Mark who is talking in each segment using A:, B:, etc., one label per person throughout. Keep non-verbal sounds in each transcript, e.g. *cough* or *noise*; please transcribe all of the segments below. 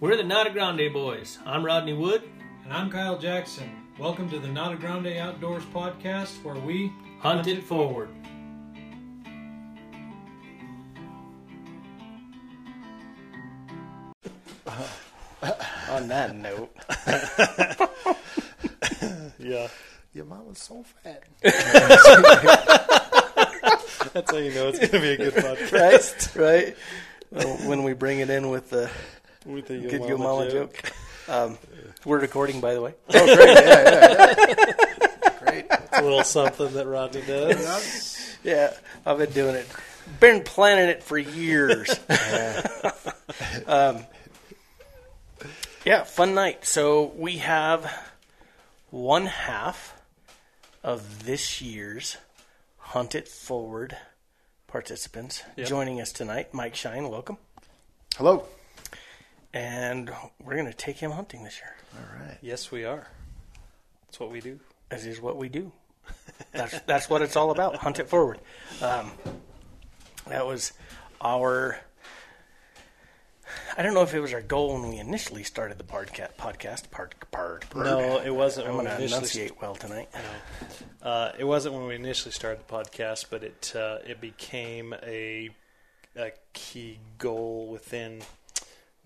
A: We're the Nata Grande Boys. I'm Rodney Wood.
B: And I'm Kyle Jackson. Welcome to the Nata Grande Outdoors podcast where we
A: Hunt it forward. *laughs*
C: On that note, *laughs*
D: Yeah,
E: Your mama's so fat. *laughs*
D: that's how you know it's going to be a good podcast.
C: right, right. Well, when we bring it in with the
D: With the
C: good yo mama joke, *laughs* um, we're recording, by the way.
E: Oh, great. Yeah, yeah, yeah. *laughs* Great.
D: It's a little something that Rodney does.
C: Yeah, I've been doing it. Been planning it for years. *laughs* um, yeah, fun night. So we have one half of this year's Hunt It Forward participants
D: Yep.
C: joining us tonight. Mike Shine, welcome.
E: Hello.
C: And we're going to take him hunting this year.
E: All right.
D: Yes, we are. That's what we do.
C: As is what we do. That's that's what it's all about. Hunt it forward. Um, that was our. I don't know if it was our goal when we initially started the podcast. Podcast. Part. Part.
D: No, it wasn't
C: I'm
D: when
C: going
D: we
C: to
D: initially.
C: enunciate well tonight.
D: Uh, it wasn't when we initially started the podcast, but it uh, it became a a key goal within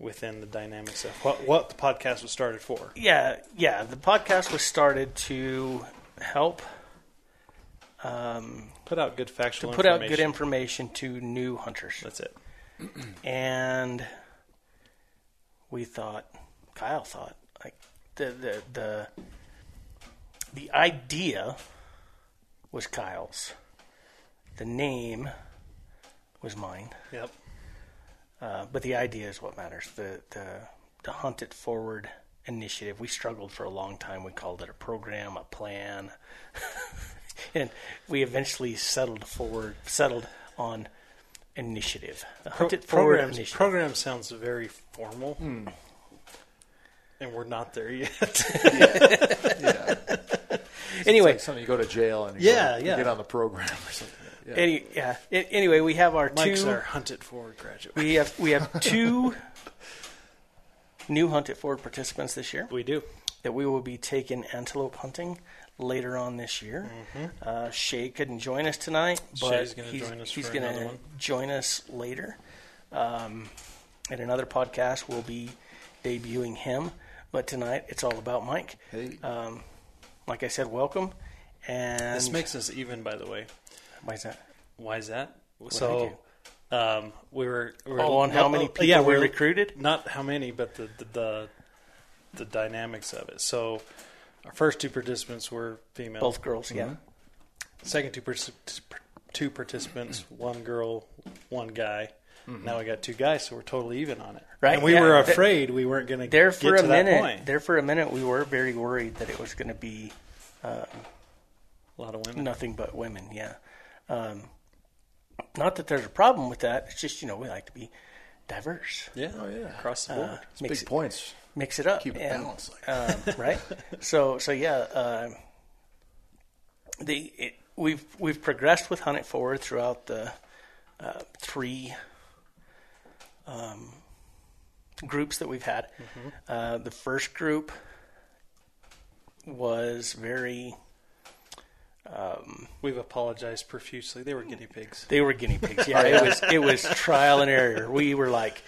D: within the dynamics of what what the podcast was started for.
C: Yeah, yeah. The podcast was started to help um,
D: Put out good factual.
C: To put out good
D: information.
C: information to new hunters.
D: That's it.
C: and we thought Kyle thought like the the the the idea was Kyle's. The name was mine.
D: Yep.
C: Uh, but the idea is what matters. The the the hunt it forward initiative. We struggled for a long time. We called it a program, a plan, *laughs* and we eventually settled forward settled on initiative. The
D: Pro-
C: hunt it forward
D: programs,
C: initiative.
D: program sounds very formal, and we're not there yet. *laughs* *laughs*
E: Yeah.
C: anyway,
E: Like something you go to jail and you,
D: Yeah,
E: go, you
D: yeah.
E: get on the program or something. Yeah.
C: any yeah. Anyway, we have our
D: Mike's
C: two.
D: our hunt it forward graduate.
C: We have we have *laughs* two new hunt it forward participants this year.
D: We do.
C: that we will be taking antelope hunting later on this year. Uh, Shay couldn't join us tonight, but
D: Mm-hmm. Shay's gonna
C: he's,
D: join us
C: he's gonna join us later. Um, in another podcast, we'll be debuting him. But tonight, it's all about Mike.
E: Hey.
C: Um, like I said, welcome. And
D: This makes us even, by the way.
C: Why is that?
D: Why is that?
C: I
D: so, um, we were, we were
C: Oh, on how many people
D: yeah,
C: we
D: we're-
C: recruited?
D: Not how many, but the, the the the dynamics of it. So, our first two participants were female.
C: Both girls, yeah.
D: Mm-hmm. Second two two participants, *clears throat* one girl, one guy. Now we got two guys, so we're totally even on it.
C: Right,
D: And we
C: yeah.
D: were afraid we weren't going to
C: There
D: get
C: for
D: to
C: a
D: that
C: minute,
D: point.
C: there for a minute, we were very worried that it was going to be
D: A lot of women.
C: nothing but women. Yeah. Um, not that there's a problem with that. It's just you know we like to be diverse,
D: Yeah.
E: Oh, yeah.
D: Across the board.
C: uh,
E: It's
C: mix
E: big
C: it,
E: points.
C: mix it up,
E: Keep it
C: and,
E: balanced. Like.
C: um, *laughs* right? So so yeah, uh, the it, we've we've progressed with Hunt It Forward throughout the uh, three um, groups that we've had. Uh, the first group was very
D: We've apologized profusely. They were guinea pigs.
C: They were guinea pigs. *laughs* Yeah, it was it was trial and error. We were like,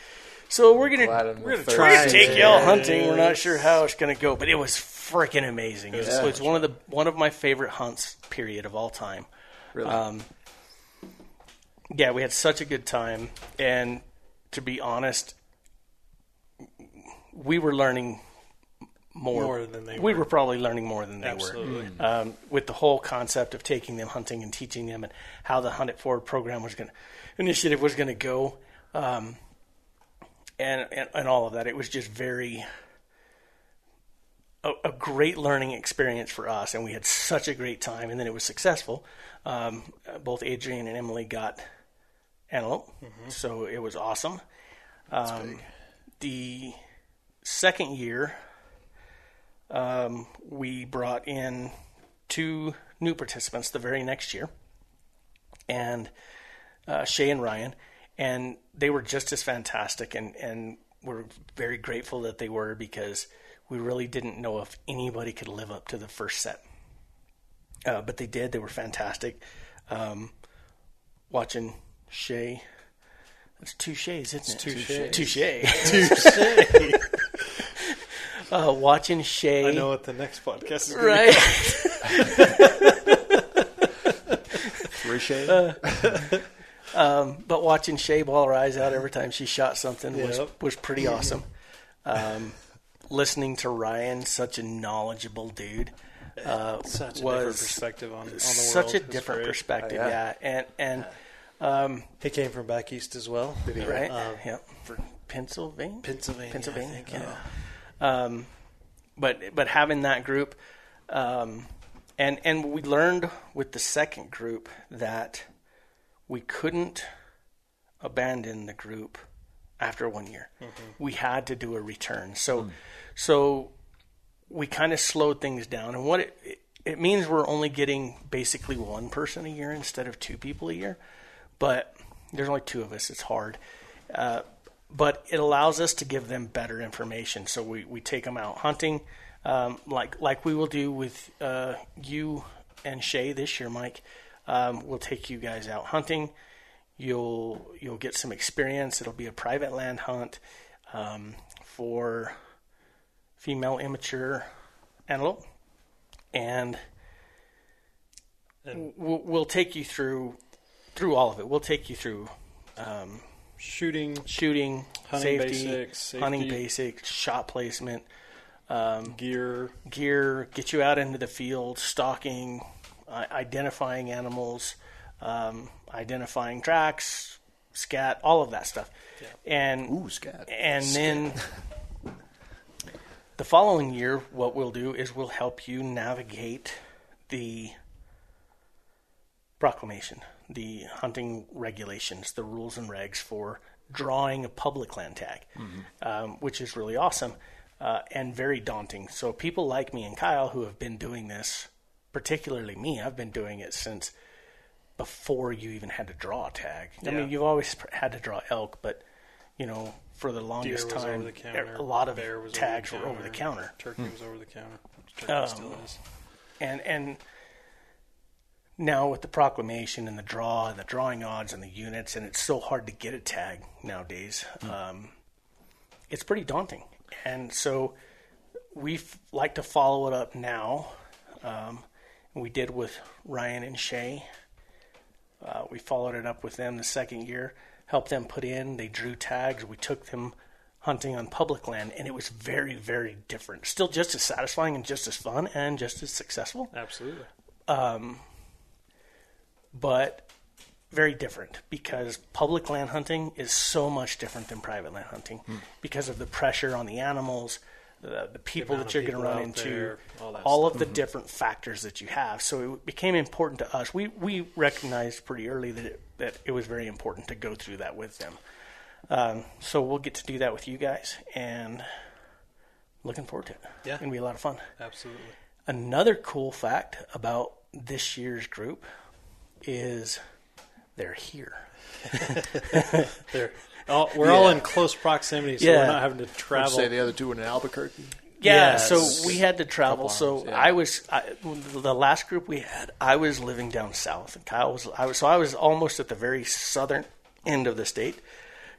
C: so we're gonna we're gonna try and take y'all hunting. We're not sure how it's gonna go, but it was freaking amazing. It was,
E: Yeah.
C: it was one of the one of my favorite hunts period of all time.
E: Really?
C: Um, yeah, we had such a good time, and to be honest, we were learning more,
D: More than they
C: we
D: were.
C: were probably learning more than they were
D: Absolutely.
C: um, with the whole concept of taking them hunting and teaching them and how the Hunt It Forward program was going to initiative was going to go, um, and, and and all of that. It was just very a, a great learning experience for us, and we had such a great time. And then it was successful. Um, both Adrian and Emily got antelope, so it was awesome. Um, the second year, um, we brought in two new participants the very next year, and uh, Shay and Ryan, and they were just as fantastic. And, and we're very grateful that they were because we really didn't know if anybody could live up to the first set. Uh, but they did. They were fantastic. Um, watching Shay. It's two Shays, isn't it?
D: two
C: Two
D: Shays.
C: Touche. Uh, watching Shay.
D: I know what the next podcast is. Gonna
C: Right. *laughs*
E: Richie.
C: but watching Shay bawl her eyes out every time she shot something was,
D: Yep.
C: was pretty awesome. Um, listening to Ryan, such a knowledgeable dude, uh,
D: Such a different perspective on, on the world.
C: such a different
D: great.
C: perspective.
E: Oh,
C: yeah.
E: yeah.
C: and and
D: He came from back east as well.
C: right,
D: Um,
C: yep, for Pennsylvania,
D: Pennsylvania.
C: Pennsylvania,
D: I think,
C: yeah. Um, but but having that group, um, and and we learned with the second group that we couldn't abandon the group after one year. We had to do a return. So so we kind of slowed things down, and what it, it it means we're only getting basically one person a year instead of two people a year. But there's only two of us. It's hard. Uh, but it allows us to give them better information. So we, we take them out hunting, um, like like we will do with uh, you and Shay this year, Mike. Um, we'll take you guys out hunting. You'll you'll get some experience. It'll be a private land hunt um, for female immature antelope, and
D: And-
C: we'll, we'll take you through through all of it. We'll take you through um,
D: Shooting,
C: shooting,
D: hunting
C: safety,
D: basics,
C: hunting
D: safety.
C: basics, shot placement,
D: gear.
C: gear, get you out into the field, stalking, uh, identifying animals, um, identifying tracks, scat, all of that stuff. And
E: Ooh, scat.
C: and then *laughs* the following year, what we'll do is we'll help you navigate the proclamation, the hunting regulations, the rules and regs for drawing a public land tag, um, which is really awesome uh, and very daunting. So, people like me and Kyle who have been doing this, particularly me, I've been doing it since before you even had to draw a tag. I mean, you've always had to draw elk, but you know, for the longest time,
D: the counter.
C: a lot of tags
D: over
C: were over the counter.
D: Turkey was over the counter. Turkey
C: Um,
D: still is.
C: and and now with the proclamation and the draw and the drawing odds and the units and it's so hard to get a tag nowadays um, it's pretty daunting. And so we f- like to follow it up now um, we did with ryan and shay. Uh, we followed it up with them the second year helped them put in they drew tags we took them hunting on public land and it was very very different. Still just as satisfying and just as fun and just as successful.
D: Absolutely.
C: But very different because public land hunting is so much different than private land hunting because of the pressure on the animals, the, the people
D: amount
C: that you're going to run into,
D: there, all
C: all of the different factors that you have. So it became important to us. We we recognized pretty early that it, that it was very important to go through that with them. Um, so we'll get to do that with you guys, and looking forward to it.
D: Yeah.
C: it's gonna be a lot of fun.
D: Absolutely.
C: Another cool fact about this year's group is they're here. *laughs*
D: There. Oh, we're all in close proximity, so
C: Yeah.
D: we're not having to
E: Would you
D: travel.
E: say the other two in Albuquerque?
C: Yeah,
D: Yes.
C: so we had to travel.
E: Couple
C: So
E: yeah.
C: I was I, the last group we had. I was living down south, and Kyle was. I was so I was almost at the very southern end of the state.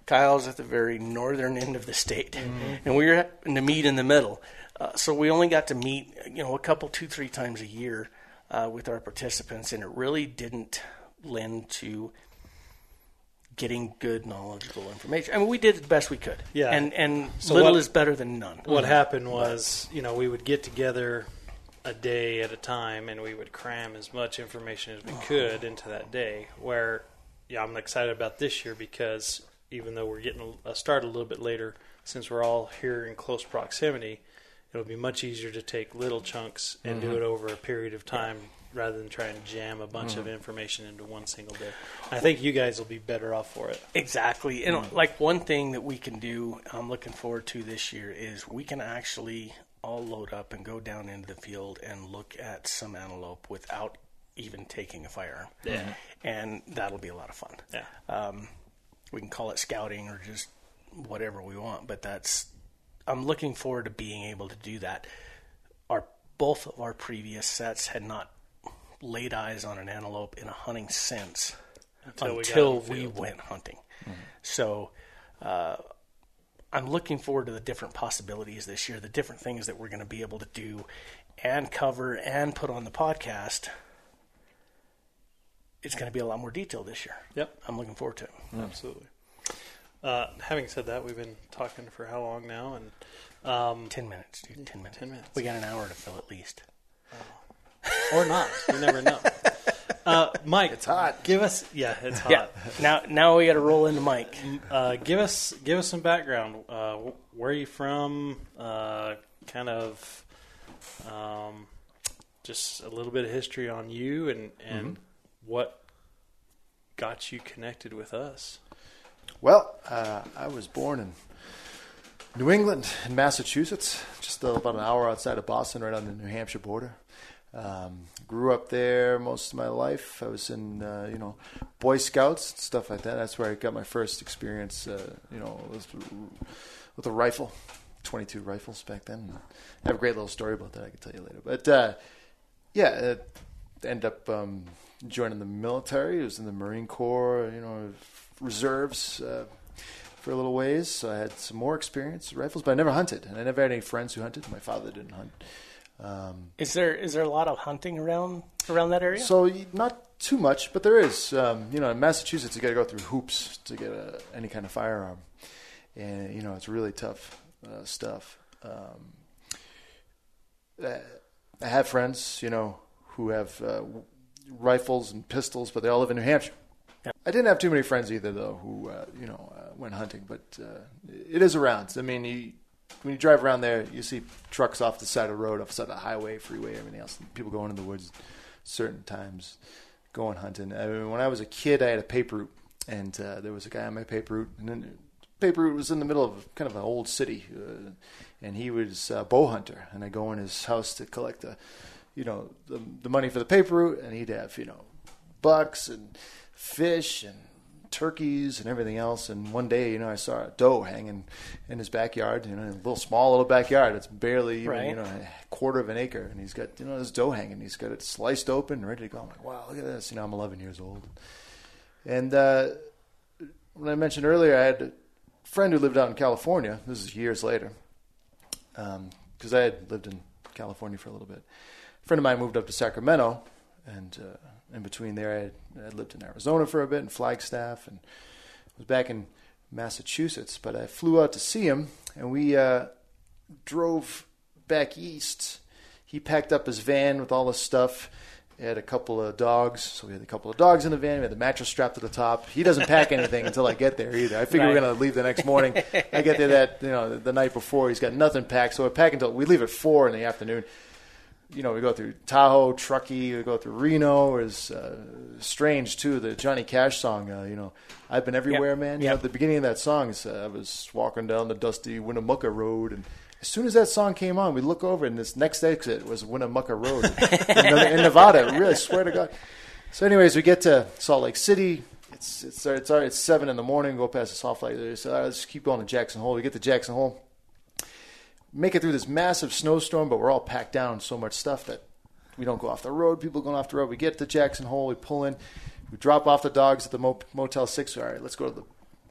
C: Kyle's at the very northern end of the state, and we were to meet in the middle. Uh, so we only got to meet, you know, a couple, two, three times a year uh, with our participants, and it really didn't lend to getting good, knowledgeable information. I mean, we did the best we could.
D: Yeah.
C: and and
D: So
C: little
D: what-
C: is better than none.
D: what happened was, you know, we would get together a day at a time and we would cram as much information as we could into that day. Where, yeah, I'm excited about this year because even though we're getting a start a little bit later, since we're all here in close proximity, it'll be much easier to take little chunks and do mm-hmm. it over a period of time rather than try and jam a bunch of mm-hmm. information into one single day. I think you guys will be better off for it.
C: Exactly. And mm-hmm. like one thing that we can do, I'm looking forward to this year, is we can actually all load up and go down into the field and look at some antelope without even taking a firearm.
D: Yeah.
C: And that'll be a lot of fun.
D: Yeah.
C: Um, we can call it scouting or just whatever we want. But that's I'm looking forward to being able to do that. Our both of our previous sets had not laid eyes on an antelope in a hunting sense
D: Until
C: until,
D: we got in the
C: we, went hunting. So uh, I'm looking forward to the different possibilities this year, the different things that we're going to be able to do and cover and put on the podcast. It's going to be a lot more detailed this year.
D: Yep.
C: I'm looking forward to it.
D: Absolutely. Uh, having said that, we've been talking for how long now? And um,
C: Ten minutes, dude. Ten minutes.
D: 10 minutes.
C: We got an hour to fill at least.
D: or not, you never know. *laughs* Uh, Mike,
E: It's hot.
D: Give us, yeah, it's hot.
C: Yeah. Now, now we got to roll into Mike.
D: Uh, give us, give us some background. Uh, where are you from? Uh, kind of, um, just a little bit of history on you and and what got you connected with us.
E: Well, uh, I was born in New England, in Massachusetts, just about an hour outside of Boston, right on the New Hampshire border. Um, grew up there most of my life. I was in, uh, you know, Boy Scouts stuff like that. That's where I got my first experience, uh, you know, with, with a rifle, 22 rifles back then. I have a great little story about that I can tell you later. But uh, yeah, ended up um, joining the military. I was in the Marine Corps, you know, reserves uh, for a little ways. So I had some more experience with rifles, but I never hunted, and I never had any friends who hunted. My father didn't hunt. Um,
C: Is there is there a lot of hunting around around that area?
E: so not too much, but there is. Um, you know, in Massachusetts, you got to go through hoops to get a, any kind of firearm, and you know it's really tough uh, stuff. Um, uh, I have friends, you know, who have uh, rifles and pistols, but they all live in New Hampshire. I didn't have too many friends either, though, who uh, you know uh, went hunting. But uh, it is around. I mean, you, when you drive around there, you see trucks off the side of the road, off the side of the highway, freeway, everything else. People going in the woods certain times, going hunting. I mean, when I was a kid, I had a paper route, and uh, there was a guy on my paper route, and then paper route was in the middle of kind of an old city, uh, and he was a bow hunter, and I go in his house to collect the, you know, the, the money for the paper route, and he'd have you know, bucks and fish and turkeys and everything else. And one day, you know, I saw a doe hanging in his backyard, you know, in a little small little backyard. It's barely even,
C: Right.
E: you know, a quarter of an acre. And he's got, you know, this doe hanging. He's got it sliced open and ready to go. I'm like, wow, look at this. You know, I'm 11 years old. And uh, when I mentioned earlier, I had a friend who lived out in California. This is years later. Because I had lived in California for a little bit. Friend of mine moved up to Sacramento, and uh, in between there, I had, I lived in Arizona for a bit in Flagstaff, and was back in Massachusetts. But I flew out to see him, and we uh, drove back east. He packed up his van with all his stuff. He had a couple of dogs, so we had a couple of dogs in the van. We had the mattress strapped to the top. He doesn't pack anything until I get there either. I figure we're going to leave the next morning. I get there that you know the night before. He's got nothing packed, so we pack until we leave at four in the afternoon you know, we go through Tahoe, Truckee, we go through Reno. Is uh, strange too. The Johnny Cash song, uh, you know, I've been everywhere,
C: Yep.
E: man. You
C: Yep.
E: know, at the beginning of that song, is, uh, I was walking down the dusty Winnemucca Road, and as soon as that song came on, we look over, and this next exit was Winnemucca Road *laughs* in, in Nevada. I really swear to God. So, anyways, we get to Salt Lake City. It's it's it's, it's seven in the morning. Go past the Salt Lake. City. So, right, let's keep going to Jackson Hole. We get to Jackson Hole make it through this massive snowstorm, but we're all packed down so much stuff that we don't go off the road. People going off the road. We get to Jackson Hole. We pull in. We drop off the dogs at the Mo- Motel Six. All right, let's go to the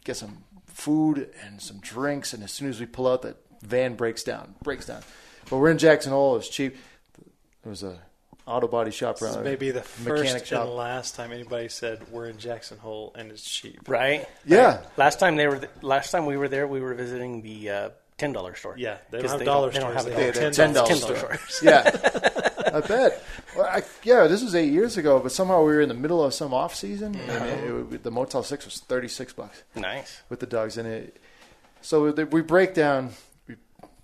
E: get some food and some drinks. And as soon as we pull out, that van breaks down. Breaks down. But we're in Jackson Hole. It was cheap. It was a auto body shop
D: This
E: around
D: is maybe the
E: mechanic
D: first
E: shop.
D: and last time anybody said we're in Jackson Hole and it's cheap.
C: right?
E: Yeah.
C: Last time they were, th- last time we were there, we were visiting the uh, ten dollar store.
D: Yeah, they
C: 'Cause
D: don't have
C: they
D: dollar
C: they don't
D: stores.
C: have a
D: They
C: dollar
D: have
E: They're
C: store.
E: $10
C: $10
E: store.
C: stores. *laughs*
E: Yeah, I bet. Well, I, yeah, this was eight years ago, but somehow we were in the middle of some off season, and it, it, the Motel Six was thirty six bucks.
C: Nice.
E: with the dogs in it. So we break down, we,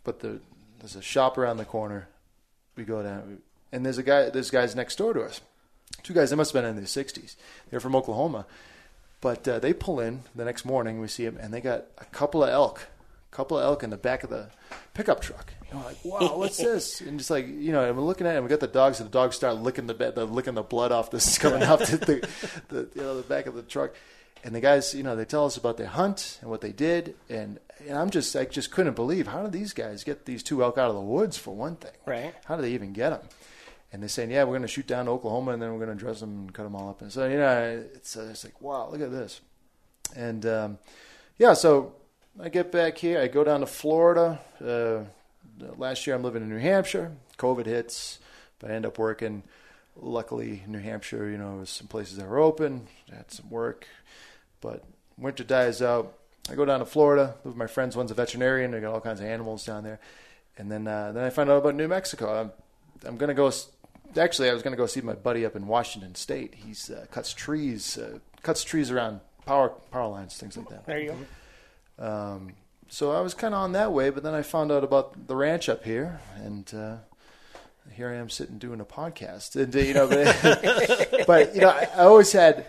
E: but the, there's a shop around the corner. We go down, and there's a guy. There's guys next door to us. Two guys. They must have been in their 60s. They're from Oklahoma, but uh, they pull in the next morning. We see them, and they got a couple of elk couple of elk in the back of the pickup truck. You know, like, wow, what's *laughs* this? And just like, you know, and we're looking at it, and we got the dogs, and the dogs start licking the bed, licking the blood off this coming off the, the, *laughs* the, you know, the back of the truck. And the guys, you know, they tell us about their hunt and what they did, and, and I'm just, I just couldn't believe how did these guys get these two elk out of the woods for one thing?
C: Right.
E: How do they even get them? And they're saying, yeah, we're going to shoot down Oklahoma, and then we're going to dress them and cut them all up. And so, you know, it's, it's like, wow, look at this. And um, yeah, so I get back here. I go down to Florida. Uh, last year, I'm living in New Hampshire. COVID hits, but I end up working. Luckily, New Hampshire, you know, some places that were open. I had some work, but winter dies out. I go down to Florida. With my friends. One's a veterinarian. They got all kinds of animals down there. And then, uh, then I find out about New Mexico. I'm, I'm going to go. Actually, I was going to go see my buddy up in Washington State. He's uh, cuts trees, uh, cuts trees around power power lines, things like that.
C: There you go.
E: Um, so I was kind of on that way, but then I found out about the ranch up here, and uh, here I am sitting doing a podcast. And uh, you know, but, *laughs* but you know, I, always had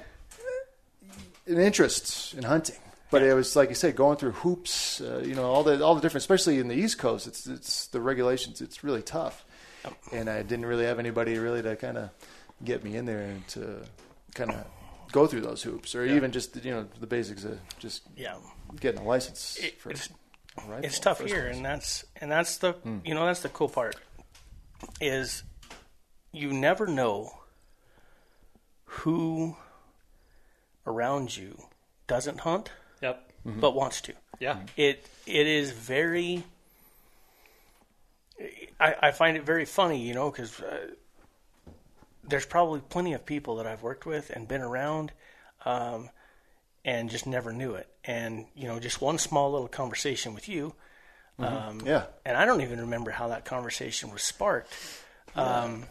E: an interest in hunting. But it was like you said, going through hoops. Uh, you know, all the all the different, especially in the East Coast. It's it's the regulations. It's really tough, and I didn't really have anybody really to kind of get me in there and to kind of go through those hoops, or even just you know the basics of just
C: Yeah.
E: getting a license.
C: It-
E: for
C: it's
E: a rifle
C: it's tough here,
E: place.
C: and that's and that's the
E: Hmm.
C: you know that's the cool part is you never know who around you doesn't hunt
D: Yep.
C: but wants to.
D: Yeah.
C: It it is very. I, I find it very funny, you know, because uh, there's probably plenty of people that I've worked with and been around, um, and just never knew it. And you know, just one small little conversation with you, um,
E: Yeah,
C: and I don't even remember how that conversation was sparked. Um,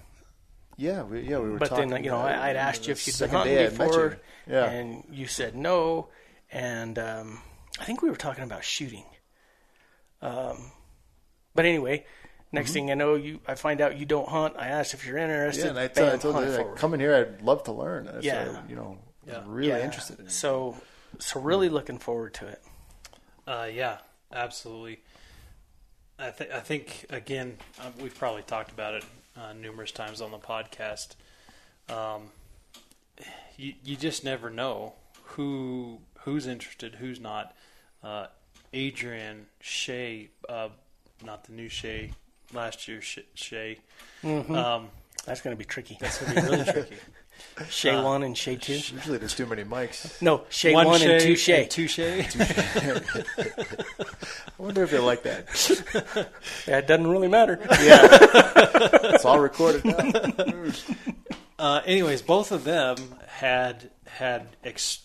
E: yeah, we, yeah. We were
C: but
E: talking.
C: then, you know, I, I'd asked you if you'd been hunting before,
E: you. Yeah,
C: and you said no. And um, I think we were talking about shooting. Um, but anyway, next thing I know, you I find out you don't hunt. I asked if you're interested.
E: Mm-hmm. yeah. And I, tell, I told you,
C: it
E: like,
C: forward.
E: coming here, I'd love to learn. That's
C: Yeah.
E: why, you know,
D: Yeah.
E: I'm really
C: Yeah.
E: interested in. it.
C: So, so really looking forward to it.
D: Uh, yeah, absolutely. I think I think again uh, we've probably talked about it uh, numerous times on the podcast. Um, you you just never know who who's interested, who's not. Uh, Adrian Shea, uh, not the new Shea, last year's Sh- Shea. Um,
C: That's going to be tricky.
D: that's gonna be really tricky. *laughs*
C: Shay
D: uh,
C: one and Shay two.
E: Usually, there's too many mics.
C: No, Shay one, and two Shay. *laughs*
D: two Shay.
E: I wonder if they like that. *laughs*
C: Yeah, it doesn't really matter.
E: Yeah, it's all recorded. Now.
D: Uh, anyways, both of them had had, ex-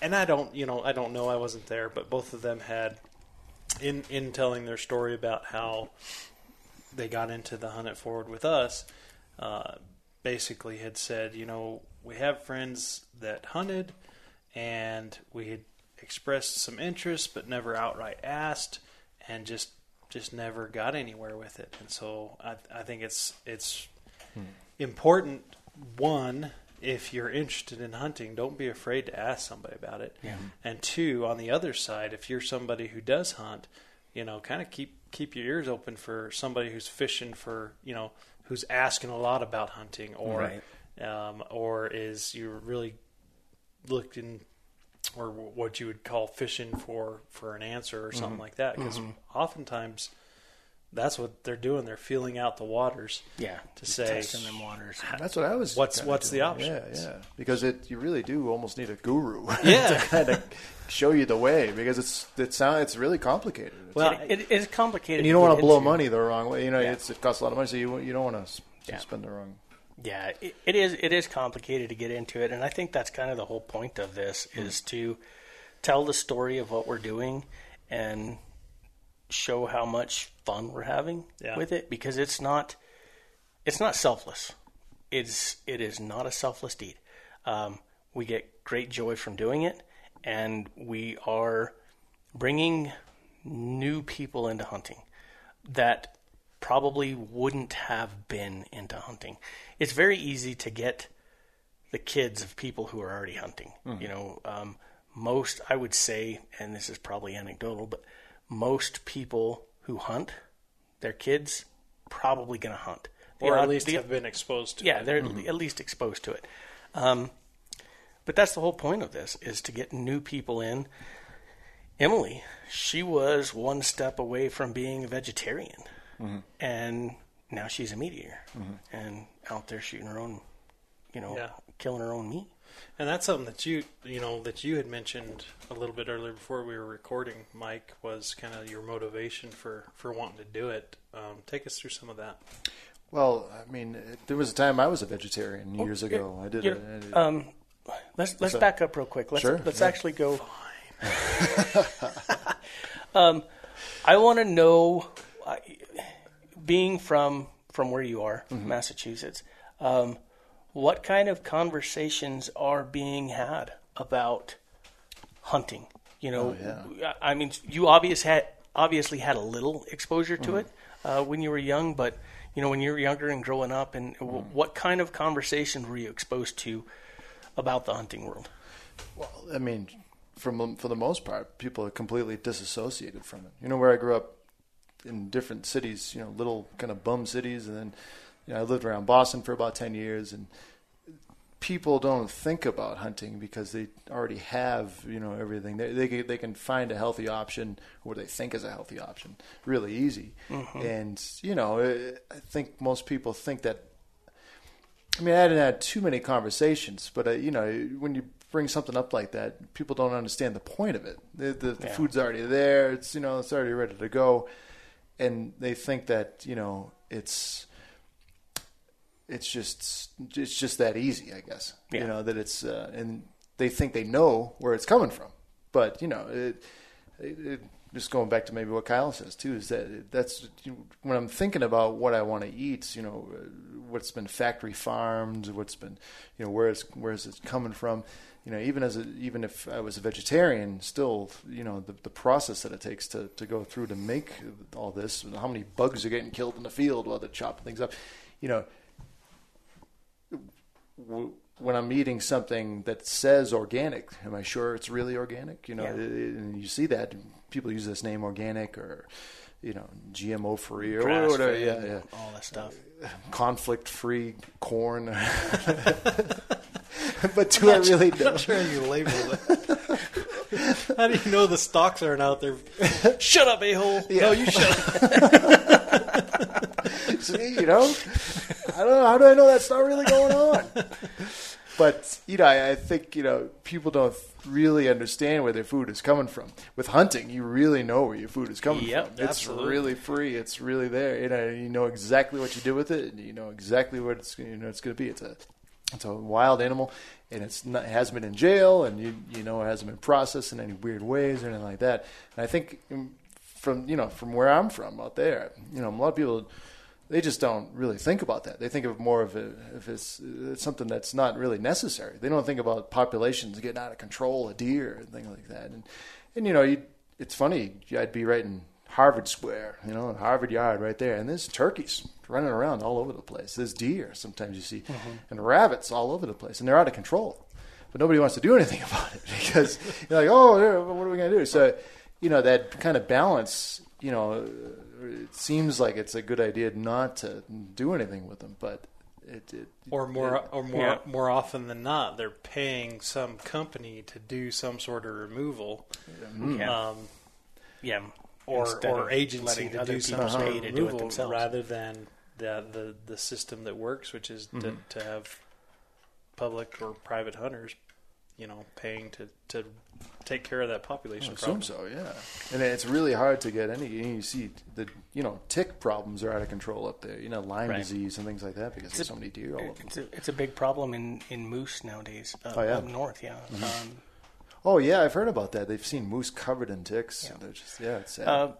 D: and I don't, you know, I don't know, I wasn't there, but both of them had, in in telling their story about how they got into the hunt it forward with us, uh, basically had said, you know, we have friends that hunted, and we had expressed some interest, but never outright asked, and just just never got anywhere with it. And so I, I think it's it's important. One, if you're interested in hunting, don't be afraid to ask somebody about it.
C: Yeah.
D: And two, on the other side, if you're somebody who does hunt, you know, kind of keep keep your ears open for somebody who's fishing for, you know, who's asking a lot about hunting, or
C: Right.
D: um, or is you're really looking or what you would call fishing for for an answer or something like that. Because oftentimes that's what they're doing they're feeling out the waters
C: Yeah,
D: To say-
C: testing them waters.
E: That's what I was.
D: What's-
E: kinda
D: what's the
E: doing.
D: options?
E: Yeah, yeah. Because it, you really do almost need a guru *laughs*
D: Yeah.
E: to kind of show you the way because it's it sound it's really complicated. It's-
D: well
C: it, it is complicated.
E: and you don't want to blow
C: into.
E: money the wrong way. You know,
C: Yeah.
E: it's, it costs a lot of money, so you you don't want to
C: Yeah.
E: spend the wrong.
C: Yeah, it, it is. It is complicated to get into it, and I think that's kind of the whole point of this hmm. is to tell the story of what we're doing and show how much fun we're having
D: Yeah.
C: with it because it's not it's not selfless. It's it is not a selfless deed. Um, we get great joy from doing it, and we are bringing new people into hunting that probably wouldn't have been into hunting. It's very easy to get the kids of people who are already hunting. You know, um, most I would say, and this is probably anecdotal, but most people who hunt, their kids probably going to hunt. The
D: or at
C: odd-
D: least
C: the-
D: have been exposed to.
C: yeah,
D: it.
C: they're mm-hmm. at least exposed to it. Um, but that's the whole point of this is to get new people in. Emily, she was one step away from being a vegetarian, mm-hmm. and now she's a meat eater mm-hmm. and out there shooting her own, you know,
D: Yeah.
C: killing her own meat.
D: And that's something that you you know that you had mentioned a little bit earlier before we were recording. Mike was kind of your motivation for for wanting to do it. Um, take us through some of that.
E: Well, I mean, it- there was a time I was a vegetarian years ago. I did.
C: Yeah,
E: a- I did-
C: Um, let's let's
E: that?
C: back up real quick. Let's
E: Sure,
C: let's
E: yeah.
C: actually go. *laughs* um, I want to know, uh, being from from where you are,
E: Mm-hmm.
C: Massachusetts, um, what kind of conversations are being had about hunting? You know,
E: Oh,
C: I mean, you obvious had obviously had a little exposure to it uh, when you were young, but you know, when you were younger and growing up, and
E: Mm-hmm.
C: what kind of conversations were you exposed to about the hunting world?
E: Well, I mean, from for the most part, people are completely disassociated from it. You know, where I grew up in different cities, you know, little kind of bum cities, and then you know, I lived around Boston for about ten years, and people don't think about hunting because they already have you know everything. They they can, they can find a healthy option, or they think is a healthy option, really easy. And you know, I think most people think that I mean, I hadn't had too many conversations, but uh, you know, when you bring something up like that, people don't understand the point of it. The, the, the
C: Yeah.
E: food's already there; it's you know, it's already ready to go, and they think that you know, it's it's just it's just that easy, I guess.
C: Yeah.
E: You know that it's uh, and they think they know where it's coming from, but you know, it, it, it, just going back to maybe what Kyle says too is that that's when I'm thinking about what I want to eat. You know, what's been factory farmed, what's been you know where it's where is it coming from. You know, even as a, even if I was a vegetarian, still, you know, the, the process that it takes to, to go through to make all this, how many bugs are getting killed in the field while they're chopping things up, you know, w- when I'm eating something that says organic, am I sure it's really organic? You know,
C: Yeah.
E: and you see that people use this name organic or you know GMO free or
C: Grass
E: whatever. Yeah, yeah.
C: all that stuff. *laughs*
E: Conflict free corn. *laughs* but do I really know?
D: I'm not sure you label it. How do you know the stocks aren't out there? *laughs*
C: Shut up, a hole.
D: No, you shut up. *laughs*
E: See, you know, I don't know. How do I know that's not really going on? But you know, I, I think you know people don't really understand where their food is coming from. With hunting, you really know where your food is coming
C: Yep,
E: from. It's really free. It's really there. You know, you know exactly what you do with it, and you know exactly what it's you know it's going to be. It's a it's a wild animal, and it's not, it hasn't been in jail, and you you know it hasn't been processed in any weird ways or anything like that. And I think um, from you know from where I'm from out there, you know, a lot of people they just don't really think about that. They think of more of it if it's, it's something that's not really necessary. They don't think about populations getting out of control, a deer and things like that. And and you know, you, it's funny. I'd be right in Harvard Square, you know, in Harvard Yard, right there, and there's turkeys running around all over the place. There's deer sometimes you see, mm-hmm. and rabbits all over the place, and they're out of control. But nobody wants to do anything *laughs* about it because you're like, oh, what are we going to do? So, you know, that kind of balance, you know, it seems like it's a good idea not to do anything with them, but it, it
D: Or more,
E: it-
D: or more,
C: Yeah.
D: more often than not, they're paying some company to do some sort of removal,
C: Yeah.
D: um,
C: yeah.
D: or
C: Instead
D: or
C: of
D: agency
C: letting
D: to
C: other
D: do some
C: people
D: sort
C: pay
D: of
C: to do it
D: removal,
C: themselves.
D: rather than the the the system that works, which is to, to have public or private hunters, you know, paying to to take care of that
E: I
D: population.
E: assume
D: problem.
E: so, yeah. And it's really hard to get any. You see the you know tick problems are out of control up there. You know Lyme
C: Right.
E: disease and things like that because there's
C: a-
E: so many deer all over.
C: It's a, it's a big problem in, in moose nowadays. Uh,
E: Oh, yeah.
C: Up north, yeah. Um,
E: Oh yeah, I've heard about that. They've seen moose covered in ticks.
C: Yeah.
E: They're just yeah, it's sad.
C: uh,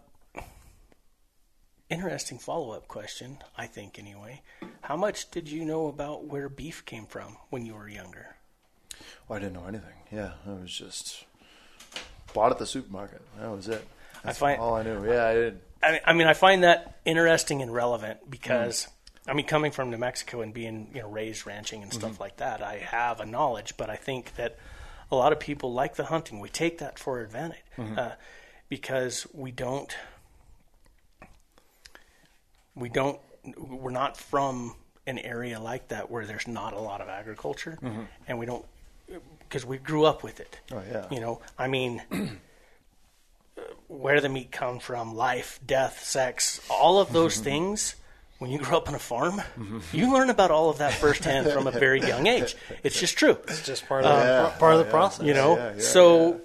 C: interesting follow up question, I think, anyway. How much did you know about where beef came from when you were younger?
E: Oh, I didn't know anything. Yeah, I was just bought at the supermarket. That was it. That's
C: find-
E: all I knew. Yeah, I did.
C: I mean, I find that interesting and relevant because, I mean, coming from New Mexico and being, you know, raised ranching and stuff mm-hmm. like that, I have a knowledge, but I think that a lot of people like the hunting. We take that for advantage. Mm-hmm. Uh, because we don't we don't we're not from an area like that where there's not a lot of agriculture mm-hmm. and we don't because we grew up with it
E: Oh, yeah.
C: you know i mean *clears throat* where the meat come from life death sex all of those mm-hmm. things when you grow up on a farm mm-hmm. you learn about all of that firsthand from a very young age it's just true
D: It's just part of the, um,
E: Yeah.
D: part of the
E: Yeah.
D: process.
C: you know
E: Yeah, yeah,
C: so i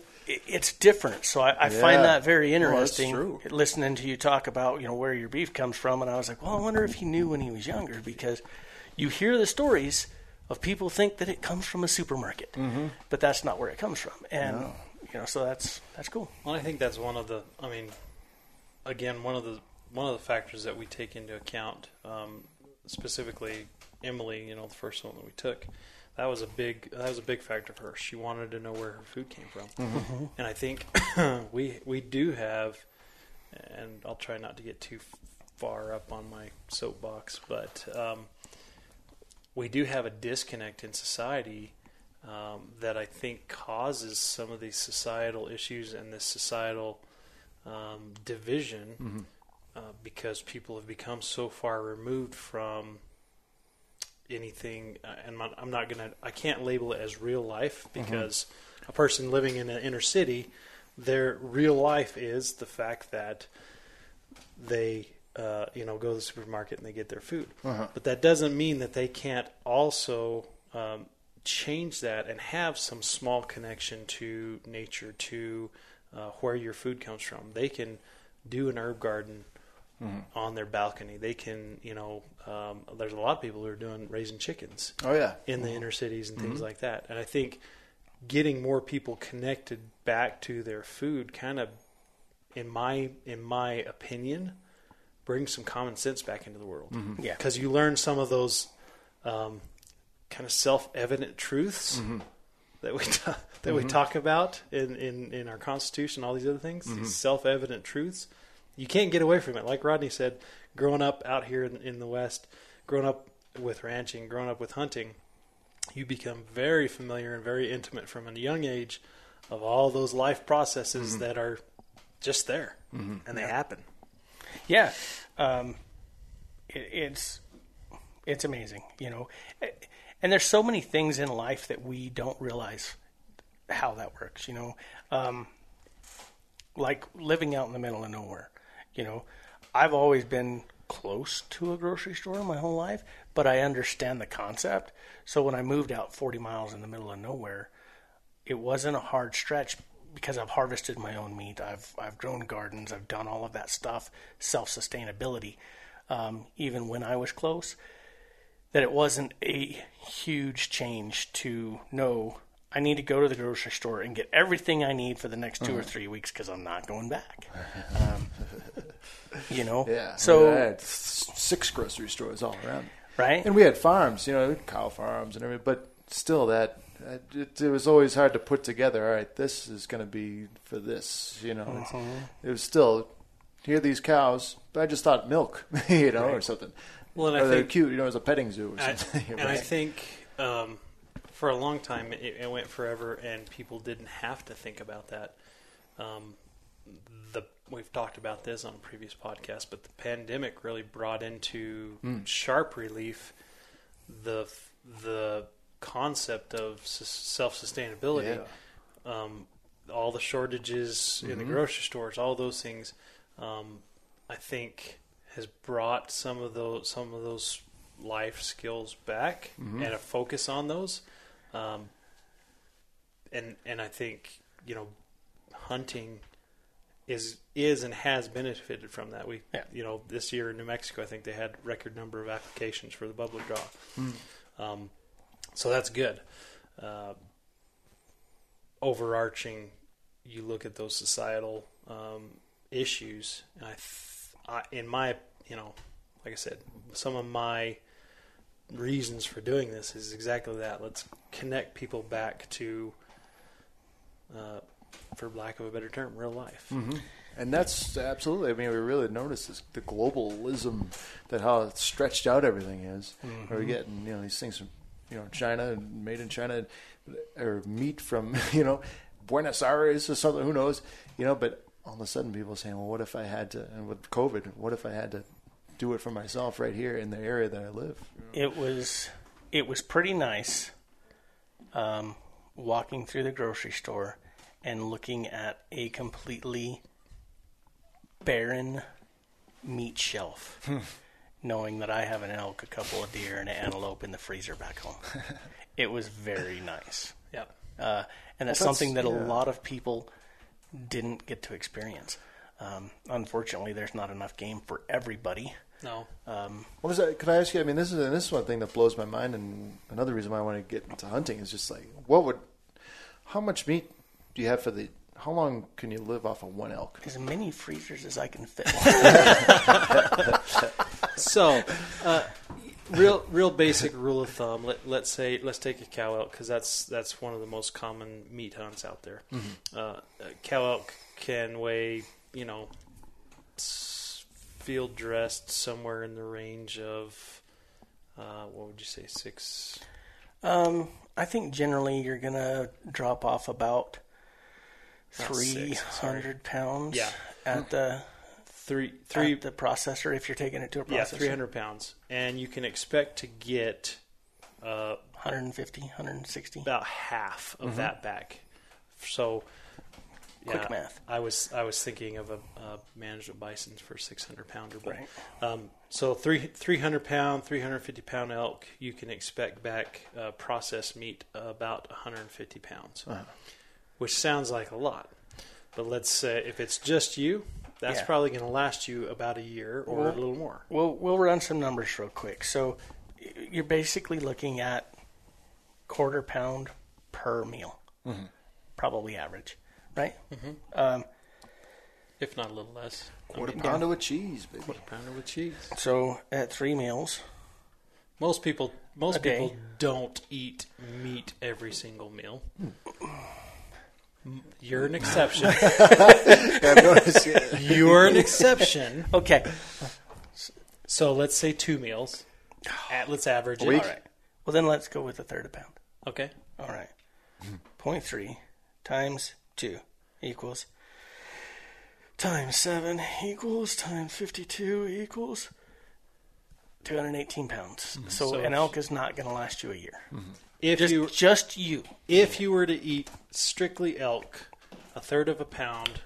C: it's different so i, I find that very
E: Well,
C: interesting
E: true.
C: listening to you talk about you know where your beef comes from and i was like well i wonder if he knew when he was younger because you hear the stories of people think that it comes from a supermarket
E: Mm-hmm.
C: but that's not where it comes from and you know so that's that's cool
D: Well, I think that's one of the. I mean, again, one of the one of the factors that we take into account, um, specifically Emily. You know, the first one that we took, that was a big that was a big factor for her. She wanted to know where her food came from, and I think *coughs* we we do have, and I'll try not to get too far up on my soapbox, but um, we do have a disconnect in society um, that I think causes some of these societal issues and this societal um, division uh, because people have become so far removed from anything. Uh, and I'm- I'm not gonna, I can't label it as real life because a person living in an inner city, their real life is the fact that they. Uh, you know, go to the supermarket and they get their food, but that doesn't mean that they can't also um, change that and have some small connection to nature, to uh, where your food comes from. They can do an herb garden on their balcony. They can, you know, um, there's a lot of people who are doing raising chickens
E: Oh yeah.
D: in the inner cities and things like that. And I think getting more people connected back to their food kind of in my in my opinion brings some common sense back into the world. Mm-hmm.
C: Yeah.
D: Cuz you learn some of those um, kind of self-evident truths mm-hmm. that we ta- *laughs* that we mm-hmm. talk about in, in, in our constitution all these other things these self-evident truths you can't get away from it. Like rodney said growing up out here in, in the west growing up with ranching growing up with hunting you become very familiar and very intimate from a young age of all those life processes that are just there. And they happen
C: Yeah, um, it, it's it's amazing, you know, and there's so many things in life that we don't realize how that works, you know, um, like living out in the middle of nowhere, you know, I've always been close to a grocery store my whole life, but I understand the concept. So when I moved out 40 miles in the middle of nowhere, it wasn't a hard stretch because I've harvested my own meat. I've I've grown gardens. I've done all of that stuff, self sustainability. Um, even when I was close, that it wasn't a huge change to know I need to go to the grocery store and get everything I need for the next 2 or three weeks because I'm not going back. *laughs* Um, you know,
E: Yeah.
C: So
E: I had six grocery stores all around.
C: right,
E: And we had farms, you know, cow farms and everything, but still that it, it was always hard to put together. All right, this is going to be for this, you know. It's, it was still here are these cows, but I just thought milk, *laughs* you know, or something.
D: well and
E: or
D: i
E: they're
D: think
E: cute, you know, it was a petting zoo or
D: I-
E: something. *laughs*
D: and I think um, for a long time it, it went forever, and people didn't have to think about that. Um, the we've talked about this on a previous podcast, but the pandemic really brought into sharp relief the the concept of self sustainability. Um, all the shortages in the grocery stores, all those things, um, I think has brought some of those some of those life skills back and a focus on those. Um, and and I think you know hunting is is and has benefited from that. We
C: Yeah.
D: you know this year in New Mexico, I think they had record number of applications for the bubbler draw. Um, so that's good. Uh, overarching, you look at those societal um, issues. And I, th- I, in my, you know, like I said, some of my reasons for doing this is exactly that. Let's connect people back to, uh, for lack of a better term, real life.
E: And that's absolutely. I mean, we really notice this, the globalism that how stretched out everything is. Where we're getting you know these things from you know China and made in China, or meat from *laughs* you know Buenos Aires or something. Who knows? You know, but all of a sudden people saying, "Well, what if I had to?" And with COVID, what if I had to do it for myself right here in the area that I live?
C: It was it was pretty nice um, walking through the grocery store and looking at a completely barren meat shelf, knowing that I have an elk, a couple of deer, and an antelope in the freezer back home. *laughs* it was very nice.
D: Yeah.
C: Uh, and that's,
E: Well, that's-
C: something that
E: yeah.
C: a lot of people didn't get to experience. Um, unfortunately, there's not enough game for everybody.
D: No.
C: Um,
E: What was that? Could I ask you? I mean, this is this is one thing that blows my mind, and another reason why I want to get into hunting is just like, what would, how much meat do you have for the? How long can you live off of one elk?
C: as many freezers as I can fit. *laughs* *laughs*
D: So, uh, real real basic rule of thumb. Let, let's say let's take a cow elk because that's that's one of the most common meat hunts out there. Uh, a cow elk can weigh you know field dressed somewhere in the range of uh, what would you say six
C: Um, I think generally you're gonna drop off about three hundred pounds.
D: Yeah.
C: At the
D: three three
C: at the processor if you're taking it to a processor.
D: yeah three hundred pounds, and you can expect to get. Uh,
C: 150, 160.
D: about half of that back. So,
C: Quick math.
D: I was I was thinking of a, a management bison for six hundred pounder, but
C: Right.
D: um, so three three hundred pound, three hundred fifty pound elk, you can expect back uh, processed meat about one hundred and fifty pounds, which sounds like a lot. But let's say if it's just you, that's
C: Yeah.
D: probably going to last you about a year or
C: Well-
D: a little more.
C: We'll we'll run some numbers real quick. So you're basically looking at quarter pound per meal, mm-hmm. probably average, right? Mm-hmm. Um,
D: If not a little less.
E: Quarter
D: I mean,
E: pounder with cheese, baby.
D: quarter pounder with cheese.
C: so at three meals,
D: Most people, most people don't eat meat every single meal. Hmm. You're an exception. *laughs* You're an exception.
C: okay,
D: So let's say two meals. At, let's average it.
C: all right. Well, then let's go with a third a pound.
D: Okay.
C: All right. Point three times two equals times seven equals times fifty-two equals two hundred eighteen pounds. Mm-hmm. So,
D: So
C: an elk is not going to last you a year. Mm-hmm.
D: If
C: Just
D: you
C: just you.
D: if you were to eat strictly elk, a third of a pound,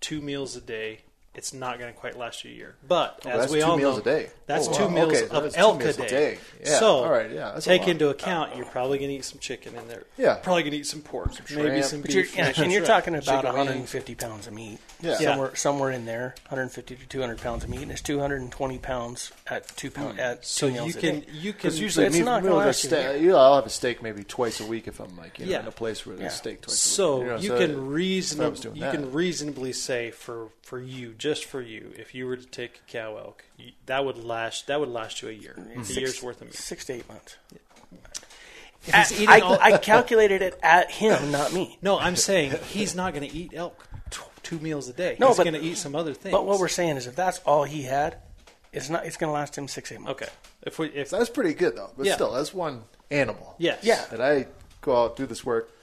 D: two meals a day, it's not going to quite last you a year. But oh, as
E: Oh, that's
D: we
E: two
D: all
E: meals
D: know,
E: a day.
D: That's
E: Oh,
D: two
E: wow.
D: meals
E: Okay,
D: of elk
E: meals
D: a
E: a
D: day.
E: day. Yeah,
D: So
E: all right, yeah,
D: take into account you're probably going to eat some chicken in there.
E: Yeah.
D: Probably going to eat some pork, maybe
E: shrimp.
D: some
C: But you're,
D: beef.
C: yeah, and you're talking about
E: Chicken
C: 150 pounds of meat.
E: Yeah.
C: Somewhere, somewhere in there, 150 to 200 pounds of meat, and it's 220 pounds at two pound mm. at
D: so
C: two
D: you
C: meals a
D: can
C: day.
D: you can
E: Because usually,
C: it's
E: me,
C: not gonna
E: with a
C: last you a
E: ste-
C: year.
E: you know, I'll have a steak maybe twice a week if I'm like you know,
D: Yeah.
E: in a place where there's
C: Yeah.
E: steak twice.
D: So
E: a week. know,
D: you can
E: if I was
D: reasonably you can reasonably say for for you just for you if you were to take a cow elk you, that would last that would last you a year a
C: Six-
D: year's worth of meat.
C: Six to eight months.
D: If he's
C: I,
D: all-
C: I calculated it at him, not me.
D: no, I'm saying he's not going to eat elk t- two meals a day.
C: No,
D: he's going to eat some other things.
C: But what we're saying is, if that's all he had, it's not. It's going to last him six eight months.
D: okay if we if
E: That's pretty good though. But
D: Yeah.
E: still, that's one animal.
D: yes
C: Yeah.
E: That I go out do this work, ki-